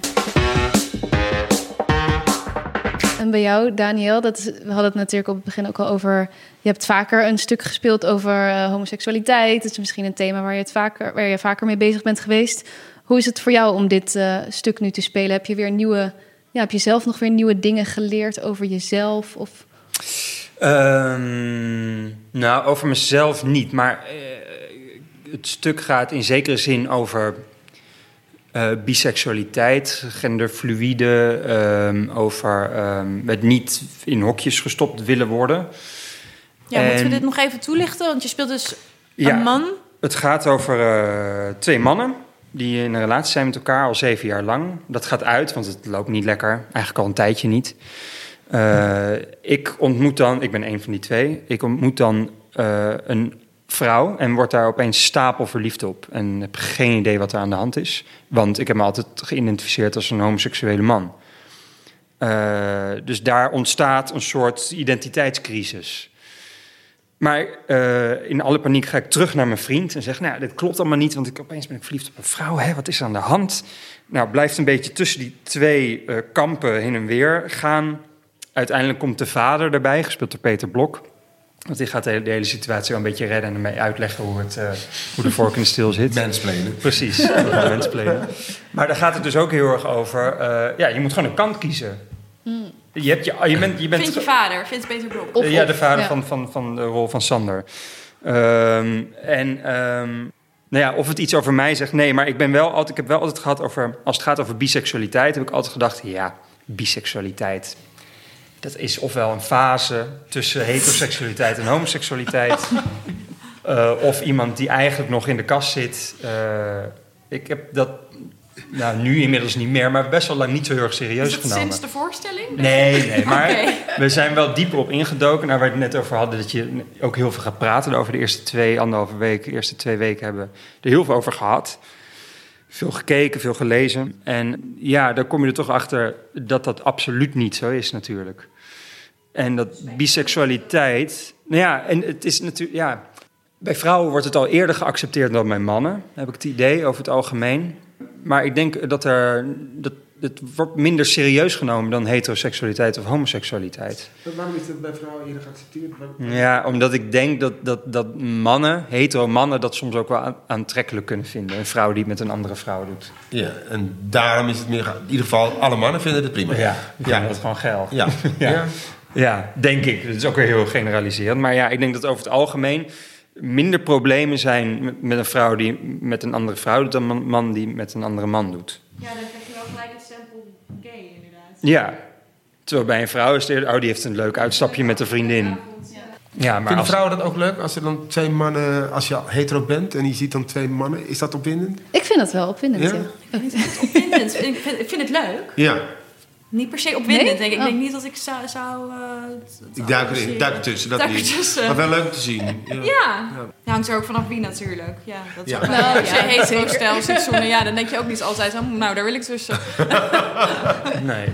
En bij jou, Daniel, dat we hadden het natuurlijk op het begin ook al over. Je hebt vaker een stuk gespeeld over eh, homoseksualiteit. Dat is misschien een thema waar je, het vaker, waar je vaker mee bezig bent geweest. Hoe is het voor jou om dit eh, stuk nu te spelen? Heb je weer nieuwe, ja, heb je zelf nog weer nieuwe dingen geleerd over jezelf? Of Ehm, nou, over mezelf niet, maar eh, het stuk gaat in zekere zin over eh, biseksualiteit, genderfluïde, ehm, over ehm, het niet in hokjes gestopt willen worden. Ja, moeten we dit nog even toelichten? Want je speelt dus Ja. een man. Het gaat over eh, twee mannen die in een relatie zijn met elkaar al zeven jaar lang. Dat gaat uit, want het loopt niet lekker. Eigenlijk al een tijdje niet. Eh, ik ontmoet dan, ik ben een van die twee, ik ontmoet dan een vrouw en word daar opeens stapel verliefd op. En heb geen idee wat er aan de hand is. Want ik heb me altijd geïdentificeerd als een homoseksuele man. Eh, dus daar ontstaat een soort identiteitscrisis. Maar eh, in alle paniek ga ik terug naar mijn vriend en zeg: Nou, dit klopt allemaal niet, want ik, opeens ben ik verliefd op een vrouw. Hè? Wat is er aan de hand? Nou, blijft een beetje tussen die twee eh, kampen heen en weer gaan. Uiteindelijk komt de vader erbij, gespeeld door Peter Blok. Want die gaat de hele, de hele situatie wel een beetje redden en ermee uitleggen hoe, het, eh, hoe de vork in de steel zit. Mansplainen. Precies, mensplenen. Maar daar gaat het dus ook heel erg over. eh, ja, je moet gewoon een kant kiezen. Je, hebt je, je bent, je bent Vind je vader, vindt Peter Blok. Eh, ja, de vader ja. Van, van, van de rol van Sander. Ehm, en ehm, nou ja, of het iets over mij zegt, nee, maar ik ben wel altijd, ik heb wel altijd gehad over, als het gaat over biseksualiteit, heb ik altijd gedacht, ja, biseksualiteit. Dat is ofwel een fase tussen heteroseksualiteit en homoseksualiteit. Eh, of iemand die eigenlijk nog in de kast zit. Eh, ik heb dat nou, nu inmiddels niet meer, maar best wel lang niet zo heel erg serieus Is dat genomen. sinds de voorstelling? Nee, nee, maar we zijn wel dieper op ingetoken. Naar waar we het net over hadden, dat je ook heel veel gaat praten over de eerste twee, anderhalve weken, de eerste twee weken hebben we er heel veel over gehad. Veel gekeken, veel gelezen. En ja, daar kom je er toch achter dat dat absoluut niet zo is natuurlijk. En dat biseksualiteit, nou ja, en het is natuurlijk, ja, bij vrouwen wordt het al eerder geaccepteerd dan bij mannen, heb ik het idee over het algemeen. Maar ik denk dat er, dat het wordt minder serieus genomen dan heteroseksualiteit of homoseksualiteit. Waarom is dat bij vrouwen eerder geaccepteerd? Ja, omdat ik denk dat, dat, dat mannen, hetero mannen, dat soms ook wel aan- aantrekkelijk kunnen vinden. Een vrouw die het met een andere vrouw doet. Ja, en daarom is het meer... In ieder geval, alle mannen vinden het prima. Ja, ja. dat is gewoon geil. Ja. Ja. ja. Ja, denk ik. Dat is ook weer heel generaliserend. Maar ja, ik denk dat over het algemeen minder problemen zijn met- een vrouw die met een andere vrouw doet dan een man die met een andere man doet. Ja, dan krijg je wel gelijk het stempel gay inderdaad. Ja. Terwijl bij een vrouw is het eerder, oh, die heeft een leuk uitstapje met een vriendin. Ja, maar Vinden als, vrouwen dat ook leuk? Als er dan twee mannen... Als je hetero bent en je ziet dan twee mannen... Is dat opwindend? ik vind dat wel opwindend. Ja? Ja? Opwindend. ik, vind, ik vind het leuk. Ja. Niet per se opwindend, Nee? denk ik. Ik Oh. denk niet dat ik zou... zou eh, Ik duik erin. Ik duik ertussen. Dat Duik niet. ertussen. Maar wel leuk te zien. Ja. Ja. Ja. Ja, hangt er ook vanaf wie natuurlijk. Ja, dat is Ja. ook wel- Nou, als je ja, hetero stijl zoenen, ja, dan denk je ook niet altijd zo, nou, daar wil ik tussen. nee.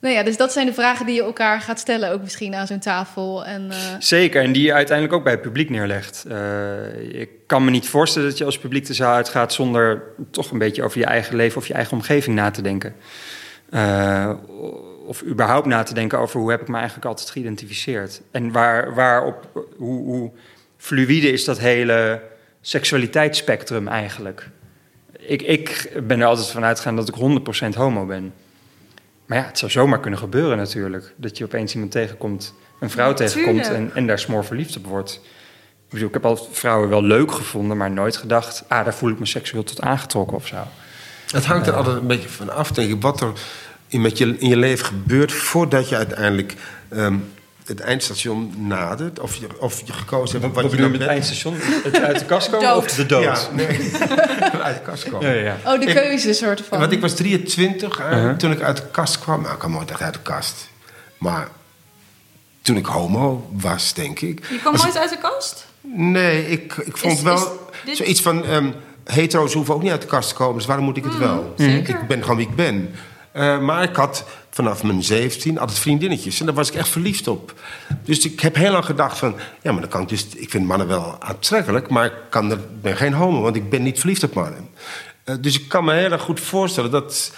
Nou ja, dus dat zijn de vragen die je elkaar gaat stellen, ook misschien aan zo'n tafel. En, eh, Zeker, en die je uiteindelijk ook bij het publiek neerlegt. Eh, ik kan me niet voorstellen dat je als publiek de zaal uitgaat zonder toch een beetje over je eigen leven of je eigen omgeving na te denken. Eh, of überhaupt na te denken over hoe heb ik me eigenlijk altijd geïdentificeerd. En waar, waarop, hoe, hoe fluïde is dat hele seksualiteitsspectrum eigenlijk. Ik, ik ben er altijd van uitgegaan dat ik 100% homo ben. Maar ja, het zou zomaar kunnen gebeuren natuurlijk. Dat je opeens iemand tegenkomt, een vrouw Ja, tegenkomt en, en daar smoor verliefd op wordt. Ik bedoel, ik heb al vrouwen wel leuk gevonden, maar nooit gedacht... ah, daar voel ik me seksueel tot aangetrokken of zo. Het hangt er altijd een beetje van af, denk ik, wat er in, met je, in je leven gebeurt voordat je uiteindelijk ehm, het eindstation nadert, of je, of je gekozen hebt Wat, wat, je bedoel je dan met bent. eindstation? Het uit de kast komen of de dood? Ja, nee. uit de kast komen. Ja, ja. Oh, de Ik- keuze soort van. Want ik was 23 eh, Uh-huh. toen ik uit de kast kwam. Nou, ik kwam nooit echt uit de kast. Maar toen ik homo was, denk ik. Je kwam nooit uit de kast? Nee, ik, ik vond Is- wel is dit- zoiets van... ehm, hetero's hoeven ook niet uit de kast te komen, dus waarom moet ik het wel? zeker. Ik ben gewoon wie ik ben. Eh, maar ik had vanaf mijn 17 altijd vriendinnetjes. En daar was ik echt verliefd op. Dus ik heb heel lang gedacht van... Ja, maar dan kan ik dus... Ik vind mannen wel aantrekkelijk, maar ik kan er, ben geen homo. Want ik ben niet verliefd op mannen. Eh, dus ik kan me heel erg goed voorstellen dat...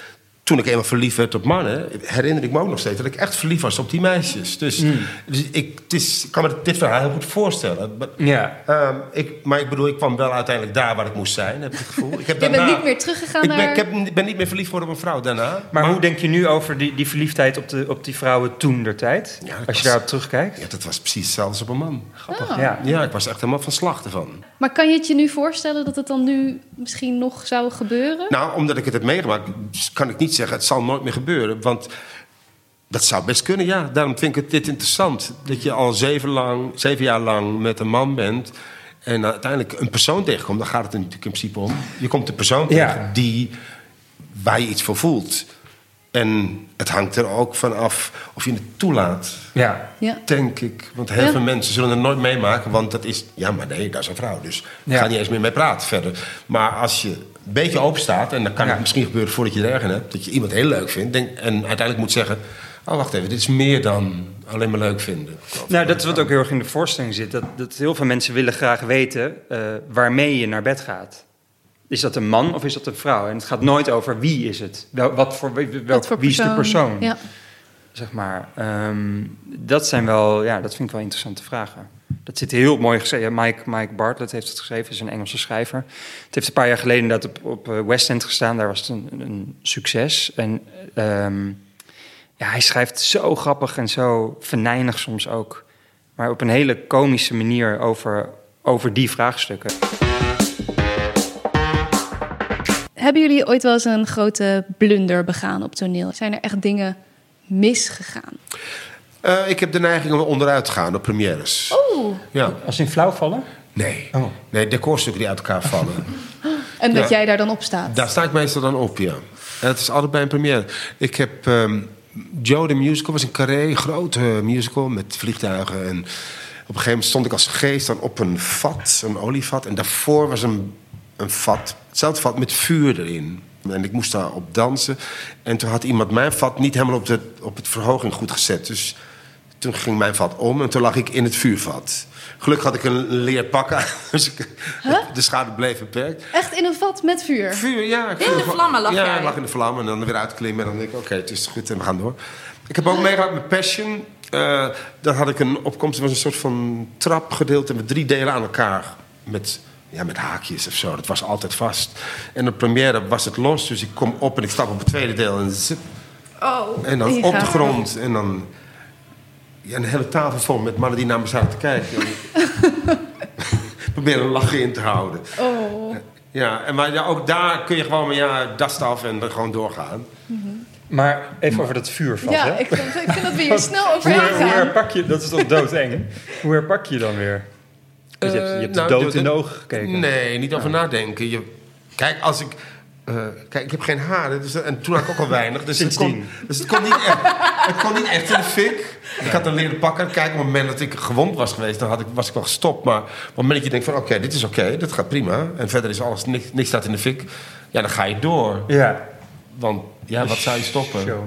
Toen ik eenmaal verliefd werd op mannen, herinner ik me ook nog steeds dat ik echt verliefd was op die meisjes. Dus, dus ik, het is, ik kan me dit verhaal heel goed voorstellen. Maar- Ja. Ehm, ik, maar ik bedoel, ik kwam wel uiteindelijk daar waar ik moest zijn, heb ik het gevoel. Ik heb Je bent niet meer teruggegaan ik ben, naar... ik heb, ik ben niet meer verliefd geworden op een vrouw daarna. Maar, hoe denk je nu over die, die verliefdheid op, de, op die vrouwen toen der tijd? Ja, Als je daarop terugkijkt? Ja, dat was precies hetzelfde als op een man. Oh. Ja. Ja, ik was echt helemaal van slag ervan. Maar kan je het je nu voorstellen dat het dan nu misschien nog zou gebeuren? Nou, omdat ik het heb meegemaakt, kan ik niet zeggen... het zal nooit meer gebeuren, want... Dat zou best kunnen, ja. Daarom vind ik het dit interessant. Dat je al zeven, lang, zeven jaar lang met een man bent... en uiteindelijk een persoon tegenkomt. Dan gaat het er natuurlijk in principe om. Je komt een persoon Ja. tegen die, waar je iets voor voelt. En het hangt er ook van af of je het toelaat. Ja. Ja. Denk ik. Want heel Ja. veel mensen zullen het nooit meemaken. Want dat is... Ja, maar nee, dat is een vrouw. Dus Ja. ga niet eens meer mee praten verder. Maar als je een beetje open staat... en dan kan Ja. het misschien gebeuren voordat je er erg in hebt... dat je iemand heel leuk vindt... Denk, en uiteindelijk moet zeggen... oh, wacht even, dit is meer dan alleen maar leuk vinden. Nou, dat is wat ook heel erg in de voorstelling zit. Dat, dat heel veel mensen willen graag weten eh, waarmee je naar bed gaat. Is dat een man of is dat een vrouw? En het gaat nooit over wie is het. Wel, wat voor, wie- welk, Wat voor wie is de persoon? Ja. Zeg maar. Ehm, dat zijn wel, ja, dat vind ik wel interessante vragen. Dat zit heel mooi geschreven. Mike, Mike Bartlett heeft het geschreven, is een Engelse schrijver. Het heeft een paar jaar geleden inderdaad op, op eh, West End gestaan. Daar was het een, een succes. En ehm, ja, hij schrijft zo grappig en zo venijnig soms ook. Maar op een hele komische manier over, over die vraagstukken. Hebben jullie ooit wel eens een grote blunder begaan op toneel? Zijn er echt dingen misgegaan? Eh, ik heb de neiging om onderuit te gaan op premières. Oeh. Ja. Als in flauw vallen? Nee. Oh. Nee, decorstukken die uit elkaar vallen. En dat Ja. jij daar dan op staat? Daar sta ik meestal dan op, ja. En het is altijd bij een première. Ik heb ehm, Joe the Musical, was een carré, een grote musical met vliegtuigen. En op een gegeven moment stond ik als geest dan op een vat, een olievat. En daarvoor was een, een vat, hetzelfde vat met vuur erin. En ik moest daarop dansen. En toen had iemand mijn vat niet helemaal op, de, op het verhoging goed gezet. Dus toen ging mijn vat om en toen lag ik in het vuurvat. Gelukkig had ik een leer pak aan, dus de schade bleef beperkt. Echt in een vat met vuur? Vuur, ja. In de vlammen lag ja, jij? ik lag in de vlammen en dan weer uitklimmen. En dan denk ik, oké, het is goed en we gaan door. Ik heb ook meegemaakt met Passion. Eh daar had ik een opkomst. Het was een soort van trapgedeelte met drie delen aan elkaar. Met, ja, met haakjes of zo. Dat was altijd vast. En op première was het los. Dus ik kom op en ik stap op het tweede deel. En, zip, Oh. en dan op de grond. En dan ja, een hele tafel vol met mannen die naar me zaten te kijken. Proberen een lachen in te houden. Oh. Ja, en maar ja, ook daar kun je gewoon maar ja, dast af en dan gewoon doorgaan. Maar even over dat vuurvat, Ja, hè? ik, ik vind dat we hier snel Hoe, overheen hoe gaan. herpak je, dat is toch doodeng? hoe herpak je dan weer? Dus je hebt, je hebt nou, de dood in de ogen gekeken. Nee, niet over nadenken. Je, kijk, als ik... eh, kijk, ik heb geen haren, dus, en toen had ik ook al weinig. Dus het, kon, dus het kon niet echt, het kon niet echt in de fik. Ik had een leren pakken. Kijk, op het moment dat ik gewond was geweest, dan had ik, was ik wel gestopt. Maar op het moment dat je denkt van, oké, dit is oké, dit gaat prima. En verder is alles, niks, niks staat in de fik. Ja, dan ga je door. Ja. Want, ja, wat zou je stoppen? Show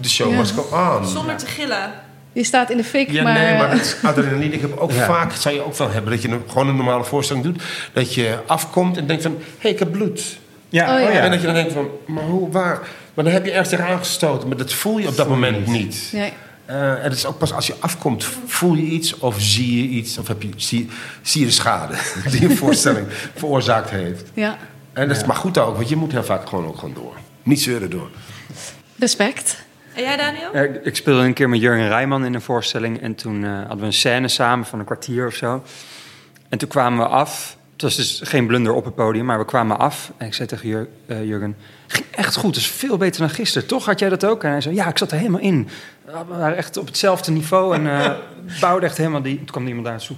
De show must go on. Zonder te gillen. Je staat in de fik, Ja, maar... nee, maar dat is adrenaline. Ik heb ook Ja. vaak, zou je ook wel hebben, dat je een, gewoon een normale voorstelling doet. Dat je afkomt en denkt van, hé, hey, ik heb bloed. Ja, Oh, ja. oh ja. En dat je dan denkt van, maar hoe, waar? Maar dan heb je ergens tegen aangestoten, maar dat voel je op dat moment niet. niet. Nee. Eh, en het is ook pas als je afkomt, voel je iets of zie je iets... of heb je, zie, zie je de schade die een voorstelling veroorzaakt heeft. Ja. En dat is maar goed ook, want je moet heel vaak gewoon ook gewoon door. Niet zeuren door. Respect. En jij, Daniel? Ik- speelde een keer met Jurgen Rijman in een voorstelling. En toen eh, hadden we een scène samen van een kwartier of zo. En toen kwamen we af. Het was dus geen blunder op het podium, maar we kwamen af. En ik zei tegen Jur- eh, Jurgen, ging echt goed. Is veel beter dan gisteren. Toch had jij dat ook? En hij zei, ja, ik zat er helemaal in. we waren echt op hetzelfde niveau en eh bouwden echt helemaal die... Toen kwam iemand naar ons toe.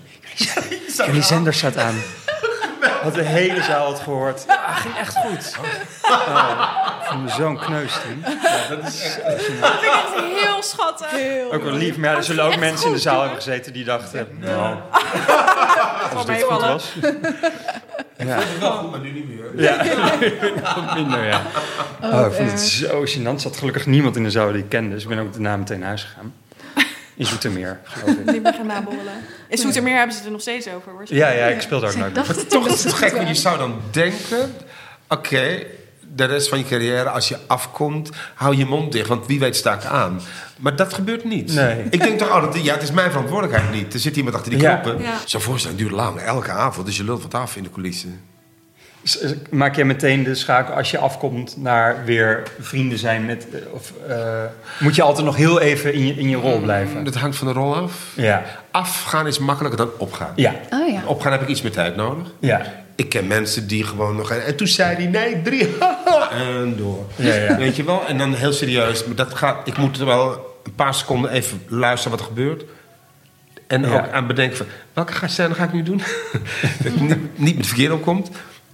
Jullie zender staat aan. Had de hele zaal het gehoord. Ja, ging echt goed. Oh, ik vond me zo'n kneus toen. Dat vind ik echt heel schattig. Ook wel lief, maar ja, er zullen ook echt mensen in de zaal hebben gezeten die dachten... Nou, Van als dit goed was. Ja, Wel goed, maar nu niet meer. ja. Nog minder, ja. Oh, ik vond het zo gênant. Er zat gelukkig niemand in de zaal die ik kende. Dus ik ben ook daarna meteen naar huis gegaan. In Zoetermeer, geloof ik. Niet meer gaan nabollen. In Zoetermeer hebben ze het er nog steeds over. waarschijnlijk. Ja, ja, ik speel daar ook nooit meer. dacht Toch is het gek, want je zou dan denken... Oké, de rest van je carrière, als je afkomt, hou je mond dicht. Want wie weet sta ik aan. Maar dat gebeurt niet. Nee. Ik denk toch altijd, ja, het is mijn verantwoordelijkheid niet. Er zit iemand achter die Ja. knoppen. Ja. Zo'n voorstelling duurt lang, elke avond. Dus je lult wat af in de coulissen. Maak jij meteen de schakel als je afkomt naar weer vrienden zijn met... eh, Of eh, moet je altijd nog heel even in je, in je rol blijven? Dat hangt van de rol af. Ja, Afgaan is makkelijker dan opgaan. ja, Oh ja. Opgaan heb ik iets meer tijd nodig. ja. Ik ken mensen die gewoon nog... En toen zei hij nee, drie. en door. Ja, ja. Weet je wel? En dan heel serieus. Maar dat gaat... Ik moet er wel een paar seconden even luisteren wat er gebeurt. En Ja. ook aan bedenken van... Welke ga- scène ga ik nu doen? dat niet, niet met verkeer opkomt.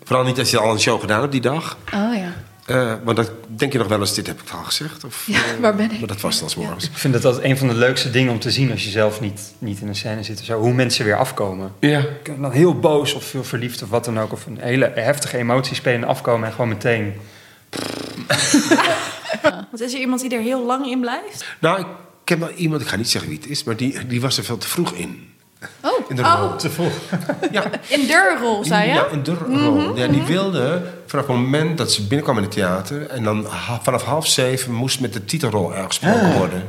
Vooral niet als je al een show gedaan hebt die dag. Oh ja. Eh want dan denk je nog wel eens... Dit heb ik al gezegd. Of, Ja, eh, waar ben ik? Maar dat was dan morgens. Ik vind dat dat een van de leukste dingen om te zien als je zelf niet, niet in een scène zit. Zo, hoe mensen weer afkomen. Ja. Dan heel boos of veel verliefd of wat dan ook. Of een hele heftige emotie spelen en afkomen en gewoon meteen... Want is er iemand die er heel lang in blijft? Nou, ik ken wel iemand... Ik ga niet zeggen wie het is. Maar die, die was er veel te vroeg in. Oh, In de Oh. rol. Te vroeg. Ja. In de rol, zei je? Ja, in de rol. Ja, die wilde vanaf het moment dat ze binnenkwam in het theater... en dan vanaf half zeven moest met de titelrol uitgesproken worden.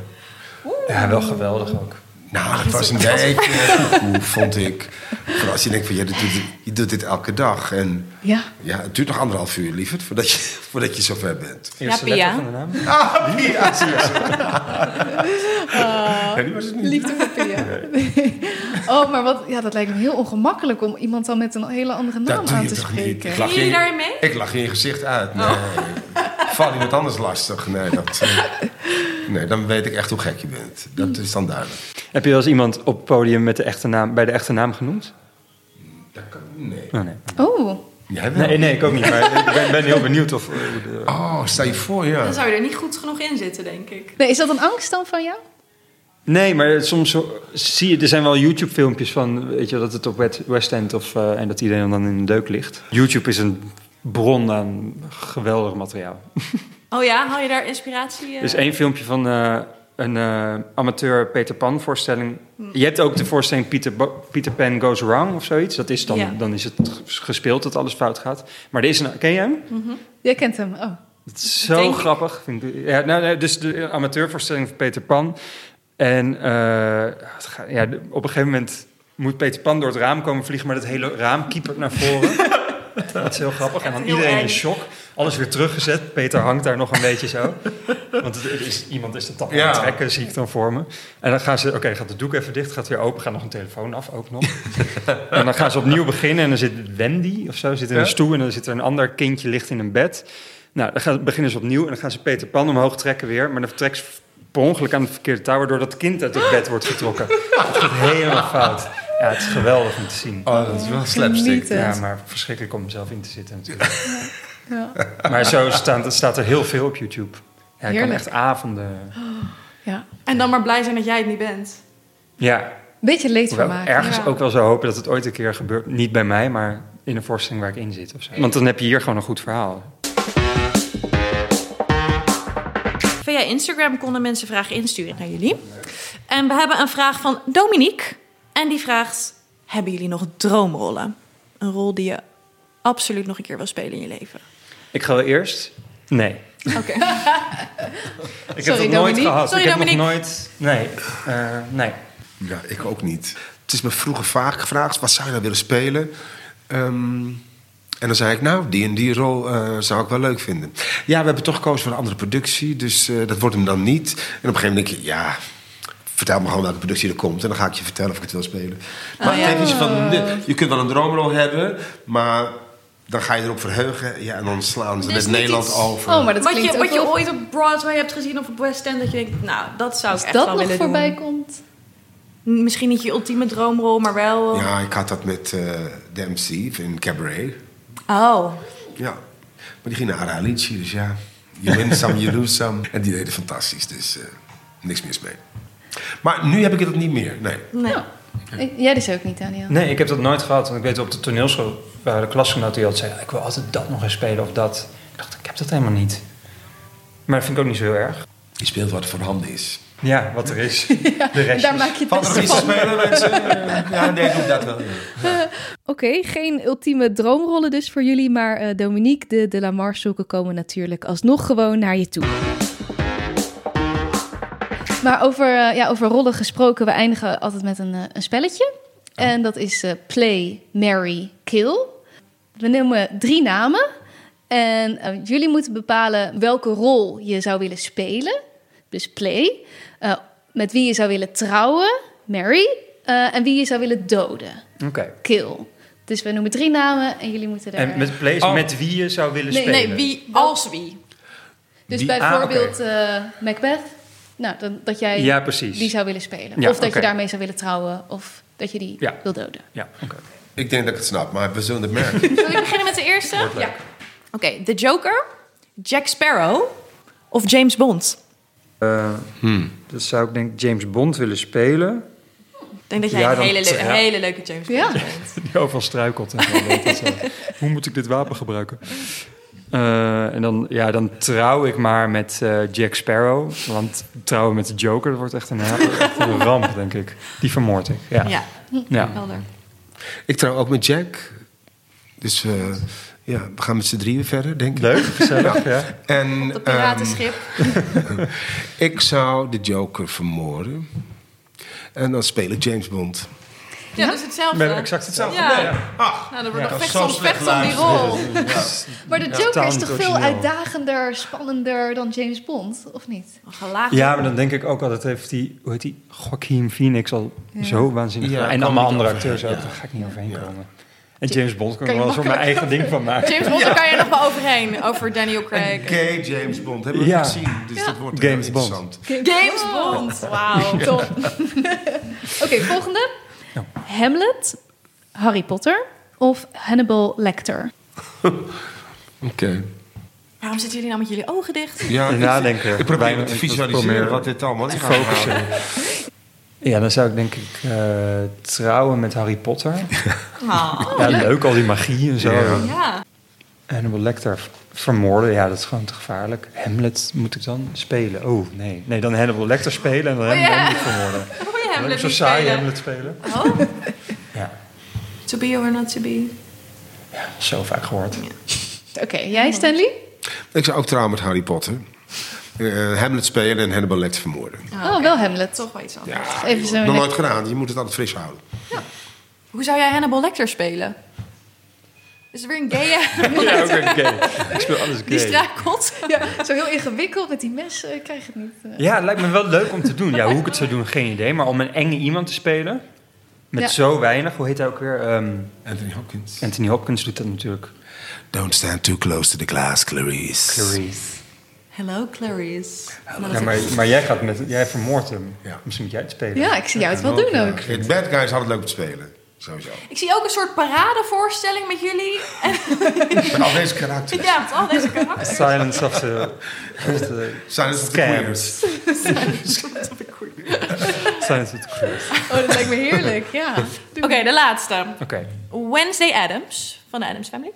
Ja, wel geweldig ook. Nou, dat was een beetje hoe vond ik. Vooral als je denkt van, ja, dit doet, je doet dit elke dag. En ja. ja, het duurt nog anderhalf uur, lieverd, voordat je, voordat je zover bent. Eerste Pia. letter van de naam. Ah, ja, je. Ja, die was het niet. Liefde Pia. Oh, maar wat, ja, dat lijkt me heel ongemakkelijk om iemand dan met een hele andere naam Dat doe aan je te toch niet? spreken. Ik lach Gingen je, jullie daarin mee? ik lach je in je gezicht uit. Nee. Val iemand anders lastig? Nee, dat, eh, nee, dan weet ik echt hoe gek je bent. Dat is dan duidelijk. Heb je wel eens iemand op het podium met de echte naam, bij de echte naam genoemd? Dat kan, nee. Oh, nee. Oh, Jij wel? Nee, nee, ik ook niet. Maar ik ben, ben heel benieuwd of... Oh, stel je voor, ja. Dan zou je er niet goed genoeg in zitten, denk ik. nee, is dat een angst dan van jou? Nee, maar soms zie je... Er zijn wel YouTube-filmpjes van... Weet je wel, dat het op West- End of... eh, en dat iedereen dan in de deuk ligt. YouTube is een bron aan geweldig materiaal. Oh ja, haal je daar inspiratie? eh? Er is één filmpje van eh, een eh, amateur Peter Pan voorstelling. Je hebt ook de voorstelling Peter, Bo- Peter Pan Goes Wrong of zoiets. Dat is dan, Ja. dan is het gespeeld dat alles fout gaat. Maar er is een... Ken je hem? Jij kent hem. Oh. Het is zo Denk grappig. Vind ik. Ja, nou, nee, dus de amateurvoorstelling van Peter Pan. En eh, ja, op een gegeven moment moet Peter Pan door het raam komen vliegen, maar dat hele raam kiepert naar voren. dat is heel grappig. En dan iedereen in shock. Alles weer teruggezet. Peter hangt daar nog een beetje zo. Want het het is, iemand is de tap aan het trekken, zie ik dan voor me. En dan gaan ze, oké, gaat de doek even dicht, gaat weer open, gaat nog een telefoon af ook nog. en dan gaan ze opnieuw beginnen en dan zit Wendy of zo, zit in een Ja. stoel en dan zit er een ander kindje ligt in een bed. Nou, dan gaan, beginnen ze opnieuw en dan gaan ze Peter Pan omhoog trekken weer. Maar dan vertrekt ze per ongeluk aan het verkeerde touw, waardoor dat kind uit het bed wordt getrokken. Het gaat helemaal fout. Ja, het is geweldig om te zien. Oh, dat is wel slapstick. Ja, maar verschrikkelijk om mezelf in te zitten natuurlijk. Ja. Maar zo staat, staat er heel veel op YouTube. Ja, ik kan echt avonden... ja. En dan maar blij zijn dat jij het niet bent. Ja, Beetje leed Hoewel vermaken. ergens Ja. ook wel zo hopen dat het ooit een keer gebeurt. Niet bij mij, maar in een voorstelling waar ik in zit. Of zo. Want dan heb je hier gewoon een goed verhaal. Via Instagram konden mensen vragen insturen naar jullie. En we hebben een vraag van Dominique. En die vraagt: Hebben jullie nog droomrollen? Een rol die je absoluut nog een keer wil spelen in je leven. Ik ga wel eerst. Nee. Oké. Ik heb Sorry, dat nooit Dominique. gehad. Sorry, ik heb Dominique. nog nooit. Nee. eh, nee. Ja, ik ook niet. Het is me vroeger vaak gevraagd, wat zou je nou willen spelen? Ehm, en dan zei ik, nou, die en die rol eh, zou ik wel leuk vinden. Ja, we hebben toch gekozen voor een andere productie, dus eh, dat wordt hem dan niet. En op een gegeven moment denk je, ja, vertel me gewoon welke productie er komt... en dan ga ik je vertellen of ik het wil spelen. Maar Oh, ja. het heeft iets van, je kunt wel een droomrol hebben, maar dan ga je erop verheugen. Ja, en dan slaan ze met niet Nederland iets- over. Oh, maar dat Wat klinkt je, wat je ooit op Broadway hebt gezien of op West End, dat je denkt, nou, dat zou ik Als echt dat wel nog willen voorbij doen. komt. Misschien niet je ultieme droomrol, maar wel... Ja, ik had dat met eh de MC in Cabaret. Oh, Ja. Maar die ging naar Aralici, dus ja. You win some, you lose some. En die deden fantastisch, dus eh, niks mis mee. Maar nu heb ik het niet meer, nee. nee. Ik- Jij dus ook niet, Daniel? Nee, ik heb dat nooit gehad. Want ik weet op de toneelschool waren de klasgenoten die altijd zeiden... ik wil altijd dat nog eens spelen of dat. Ik dacht, ik heb dat helemaal niet. Maar dat vind ik ook niet zo heel erg. Je speelt wat voorhanden is. Ja, wat er is. De En rest. daar maak je het beste van. spelen, mensen? Ja, nee, doe dat wel. Oké, geen ultieme droomrollen dus voor jullie, maar eh, Dominique de de la Marsoeken komen natuurlijk alsnog gewoon naar je toe. Maar over, eh, ja, over rollen gesproken, we eindigen altijd met een, eh, een spelletje. En dat is Play, Marry, Kill. We noemen drie namen. En jullie moeten bepalen welke rol je zou willen spelen. Dus play. Eh, met wie je zou willen trouwen, marry. eh, en wie je zou willen doden Oké. kill. Dus we noemen drie namen en jullie moeten daar... En met plays Oh. met wie je zou willen Nee, spelen? Nee, wie als wie? dus die- bijvoorbeeld eh, Macbeth. Nou, dan, dat jij Ja, precies. die zou willen spelen. Ja, of dat je daarmee zou willen trouwen. Of dat je die Ja. wil doden. Ja, oké. Ik denk dat ik het snap, maar we zullen het merken. Zal ik beginnen met de eerste? Ja. Oké, The Joker, Jack Sparrow of James Bond? Eh, Dat zou ik denk James Bond willen spelen. Ik denk dat jij Ja, een hele, le- ja. hele leuke James Bond Ja. bent. Die overal struikelt. En weet. Hoe moet ik dit wapen gebruiken? Eh, en dan, ja, dan trouw ik maar met eh, Jack Sparrow. Want trouwen met de Joker, dat wordt echt een, echt een ramp, denk ik. Die vermoord ik. Ja. Ja, Ja. helder. ik trouw ook met Jack. Dus eh, ja, we gaan met z'n drieën verder, denk ik. Leuk, gezellig. Ja. En Dat ehm, piratenschip. ik zou de Joker vermoorden. En dan speel ik James Bond. ja, dat is hetzelfde. We hebben exact hetzelfde. Ja. Ja. Nou, dat wordt Ja, nog vecht zo om, slecht vecht om die rol. Maar de Ja, Joker is toch veel uitdagender, spannender dan James Bond, of niet? Ja, maar dan denk ik ook altijd heeft die, hoe heet die, Joaquin Phoenix al zo waanzinnig Ja, En allemaal andere acteurs ook, ja. daar ga ik niet overheen komen. En James Bond kan Kan ik wel voor mijn eigen ding van maken. James Bond, daar kan je nog wel overheen. Over Daniel Craig. Gay James Bond, hebben we Ja. gezien. Dus dat wordt James heel Bond. interessant. James Bond. Wauw. Top. Oké, volgende. Ja. Hamlet, Harry Potter of Hannibal Lecter? Oké. Waarom zitten jullie nou met jullie ogen dicht? Ja, Nadenken. ik probeer Bijna- te visualiseren wat dit allemaal is. focussen. Ja, dan zou ik denk ik eh, trouwen met Harry Potter. Ah. ja, leuk, al die magie en zo. Ja. Ja. Hannibal Lecter vermoorden, ja, dat is gewoon te gevaarlijk. Hamlet moet ik dan spelen? Oh, nee. Nee, dan Hannibal Lecter spelen en dan Oh, ja. Hamlet vermoorden. Je Dan Hamlet zo saai spelen? Hamlet spelen. Oh, Ja, to be or not to be. zo vaak gehoord. Oké, jij Stanley? Ik zou ook trouwen met Harry Potter. Eh, Hamlet spelen en Hannibal Lecter vermoorden. Oh, wel Hamlet. Toch wel iets anders. Ja, Even zo nog nooit gedaan. Je moet het altijd fris houden. Hoe zou jij Hannibal Lecter spelen? Is er weer een gay Ja, ook een gay. Ik speel alles die gay. struikelt? Ja, zo heel ingewikkeld met die messen, ik krijg het niet. eh. Ja, het lijkt me wel leuk om te doen. Ja, hoe ik het zou doen, geen idee. Maar om een enge iemand te spelen, met Ja. zo weinig, hoe heet hij ook weer? Ehm, Anthony Hopkins. Anthony Hopkins doet dat natuurlijk. Don't stand too close to the glass, Clarice. Clarice. Hello, Clarice. Nou, Ja, maar, maar jij gaat met, jij vermoordt hem. Ja. Misschien moet jij het spelen. Ja, ik zie jou het wel doen ook. Het bad guy is altijd leuk om te spelen. Sowieso. Ik zie ook een soort paradevoorstelling met jullie. Met al deze karakters. ja, met al deze karakters. Silence of the, of the Silence of the. Queers. Silence of the Queers. Oh, dat lijkt me heerlijk, ja. Oké, de laatste. Oké. Wednesday Adams van de Adams Family.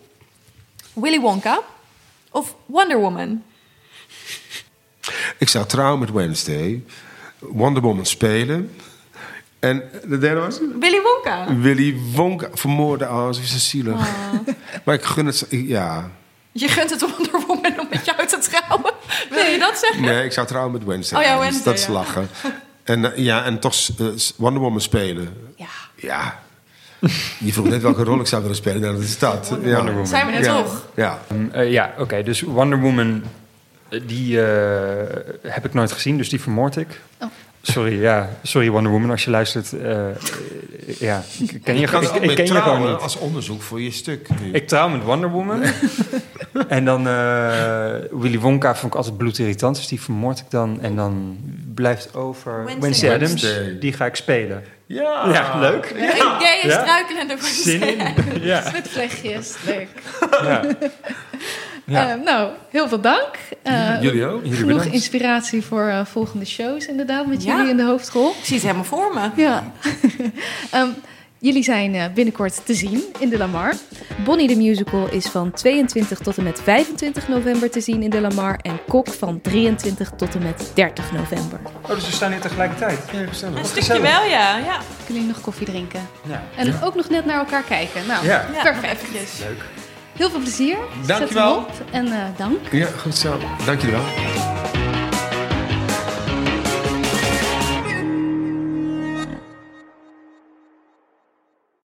Willy Wonka. Of Wonder Woman. Ik zou trouwen met Wednesday. Wonder Woman spelen. En de derde was? Willy Wonka. Willy Wonka vermoorden. Oh, ze is zielig. Ah. Maar ik gun het... Ja. Je gunt het Wonder Woman om met jou te trouwen. Wil je dat zeggen? Nee, ik zou trouwen met Wednesday. Oh ja. Wednesday, Dat is ja. lachen. En, eh, ja, en toch eh, Wonder Woman spelen. Ja. Ja. Je vroeg net welke rol ik zou willen spelen. Nou, dat is dat. Ja. Wonder Woman. Zijn we net Ja. toch? Ja. Um, eh, ja, oké. dus Wonder Woman, die eh, heb ik nooit gezien, dus die vermoord ik. Oh. Sorry, ja. Sorry Wonder Woman als je luistert. eh, eh, ja, ik ken je, Je kan ik, ken je gewoon trouwen niet. als onderzoek voor je stuk. nu. Ik trouw met Wonder Woman. en dan eh, Willy Wonka vond ik altijd bloedirritant, dus die vermoord ik dan. En dan blijft over Wednesday. Wednesday, Adams, Wednesday. die ga ik spelen. ja. Ja, leuk. Een gay en Ja? struikelende Zin in. Ja. Met vlechtjes, leuk. ja. Ja. Eh, nou, heel veel dank. Eh, Jullie ook? Jullie Genoeg bedankt. inspiratie voor eh, volgende shows, inderdaad, met Ja. jullie in de hoofdrol. Ik zie het helemaal voor me. Ja. Ehm, jullie zijn eh, binnenkort te zien in de Lamar. Bonnie the Musical is van 22 tot en met 25 november te zien in de Lamar. En Kok van 23 tot en met 30 november. Oh, dus we staan hier tegelijkertijd. Ja, gezellig. Een stukje gezellig. wel, ja. ja. Kunnen jullie nog koffie drinken? Ja. En ook nog net naar elkaar kijken. Nou, Ja. perfect. Leuk. Heel veel plezier. Dankjewel. Zet hem op en eh, dank. Ja, goed zo. Dank jullie wel.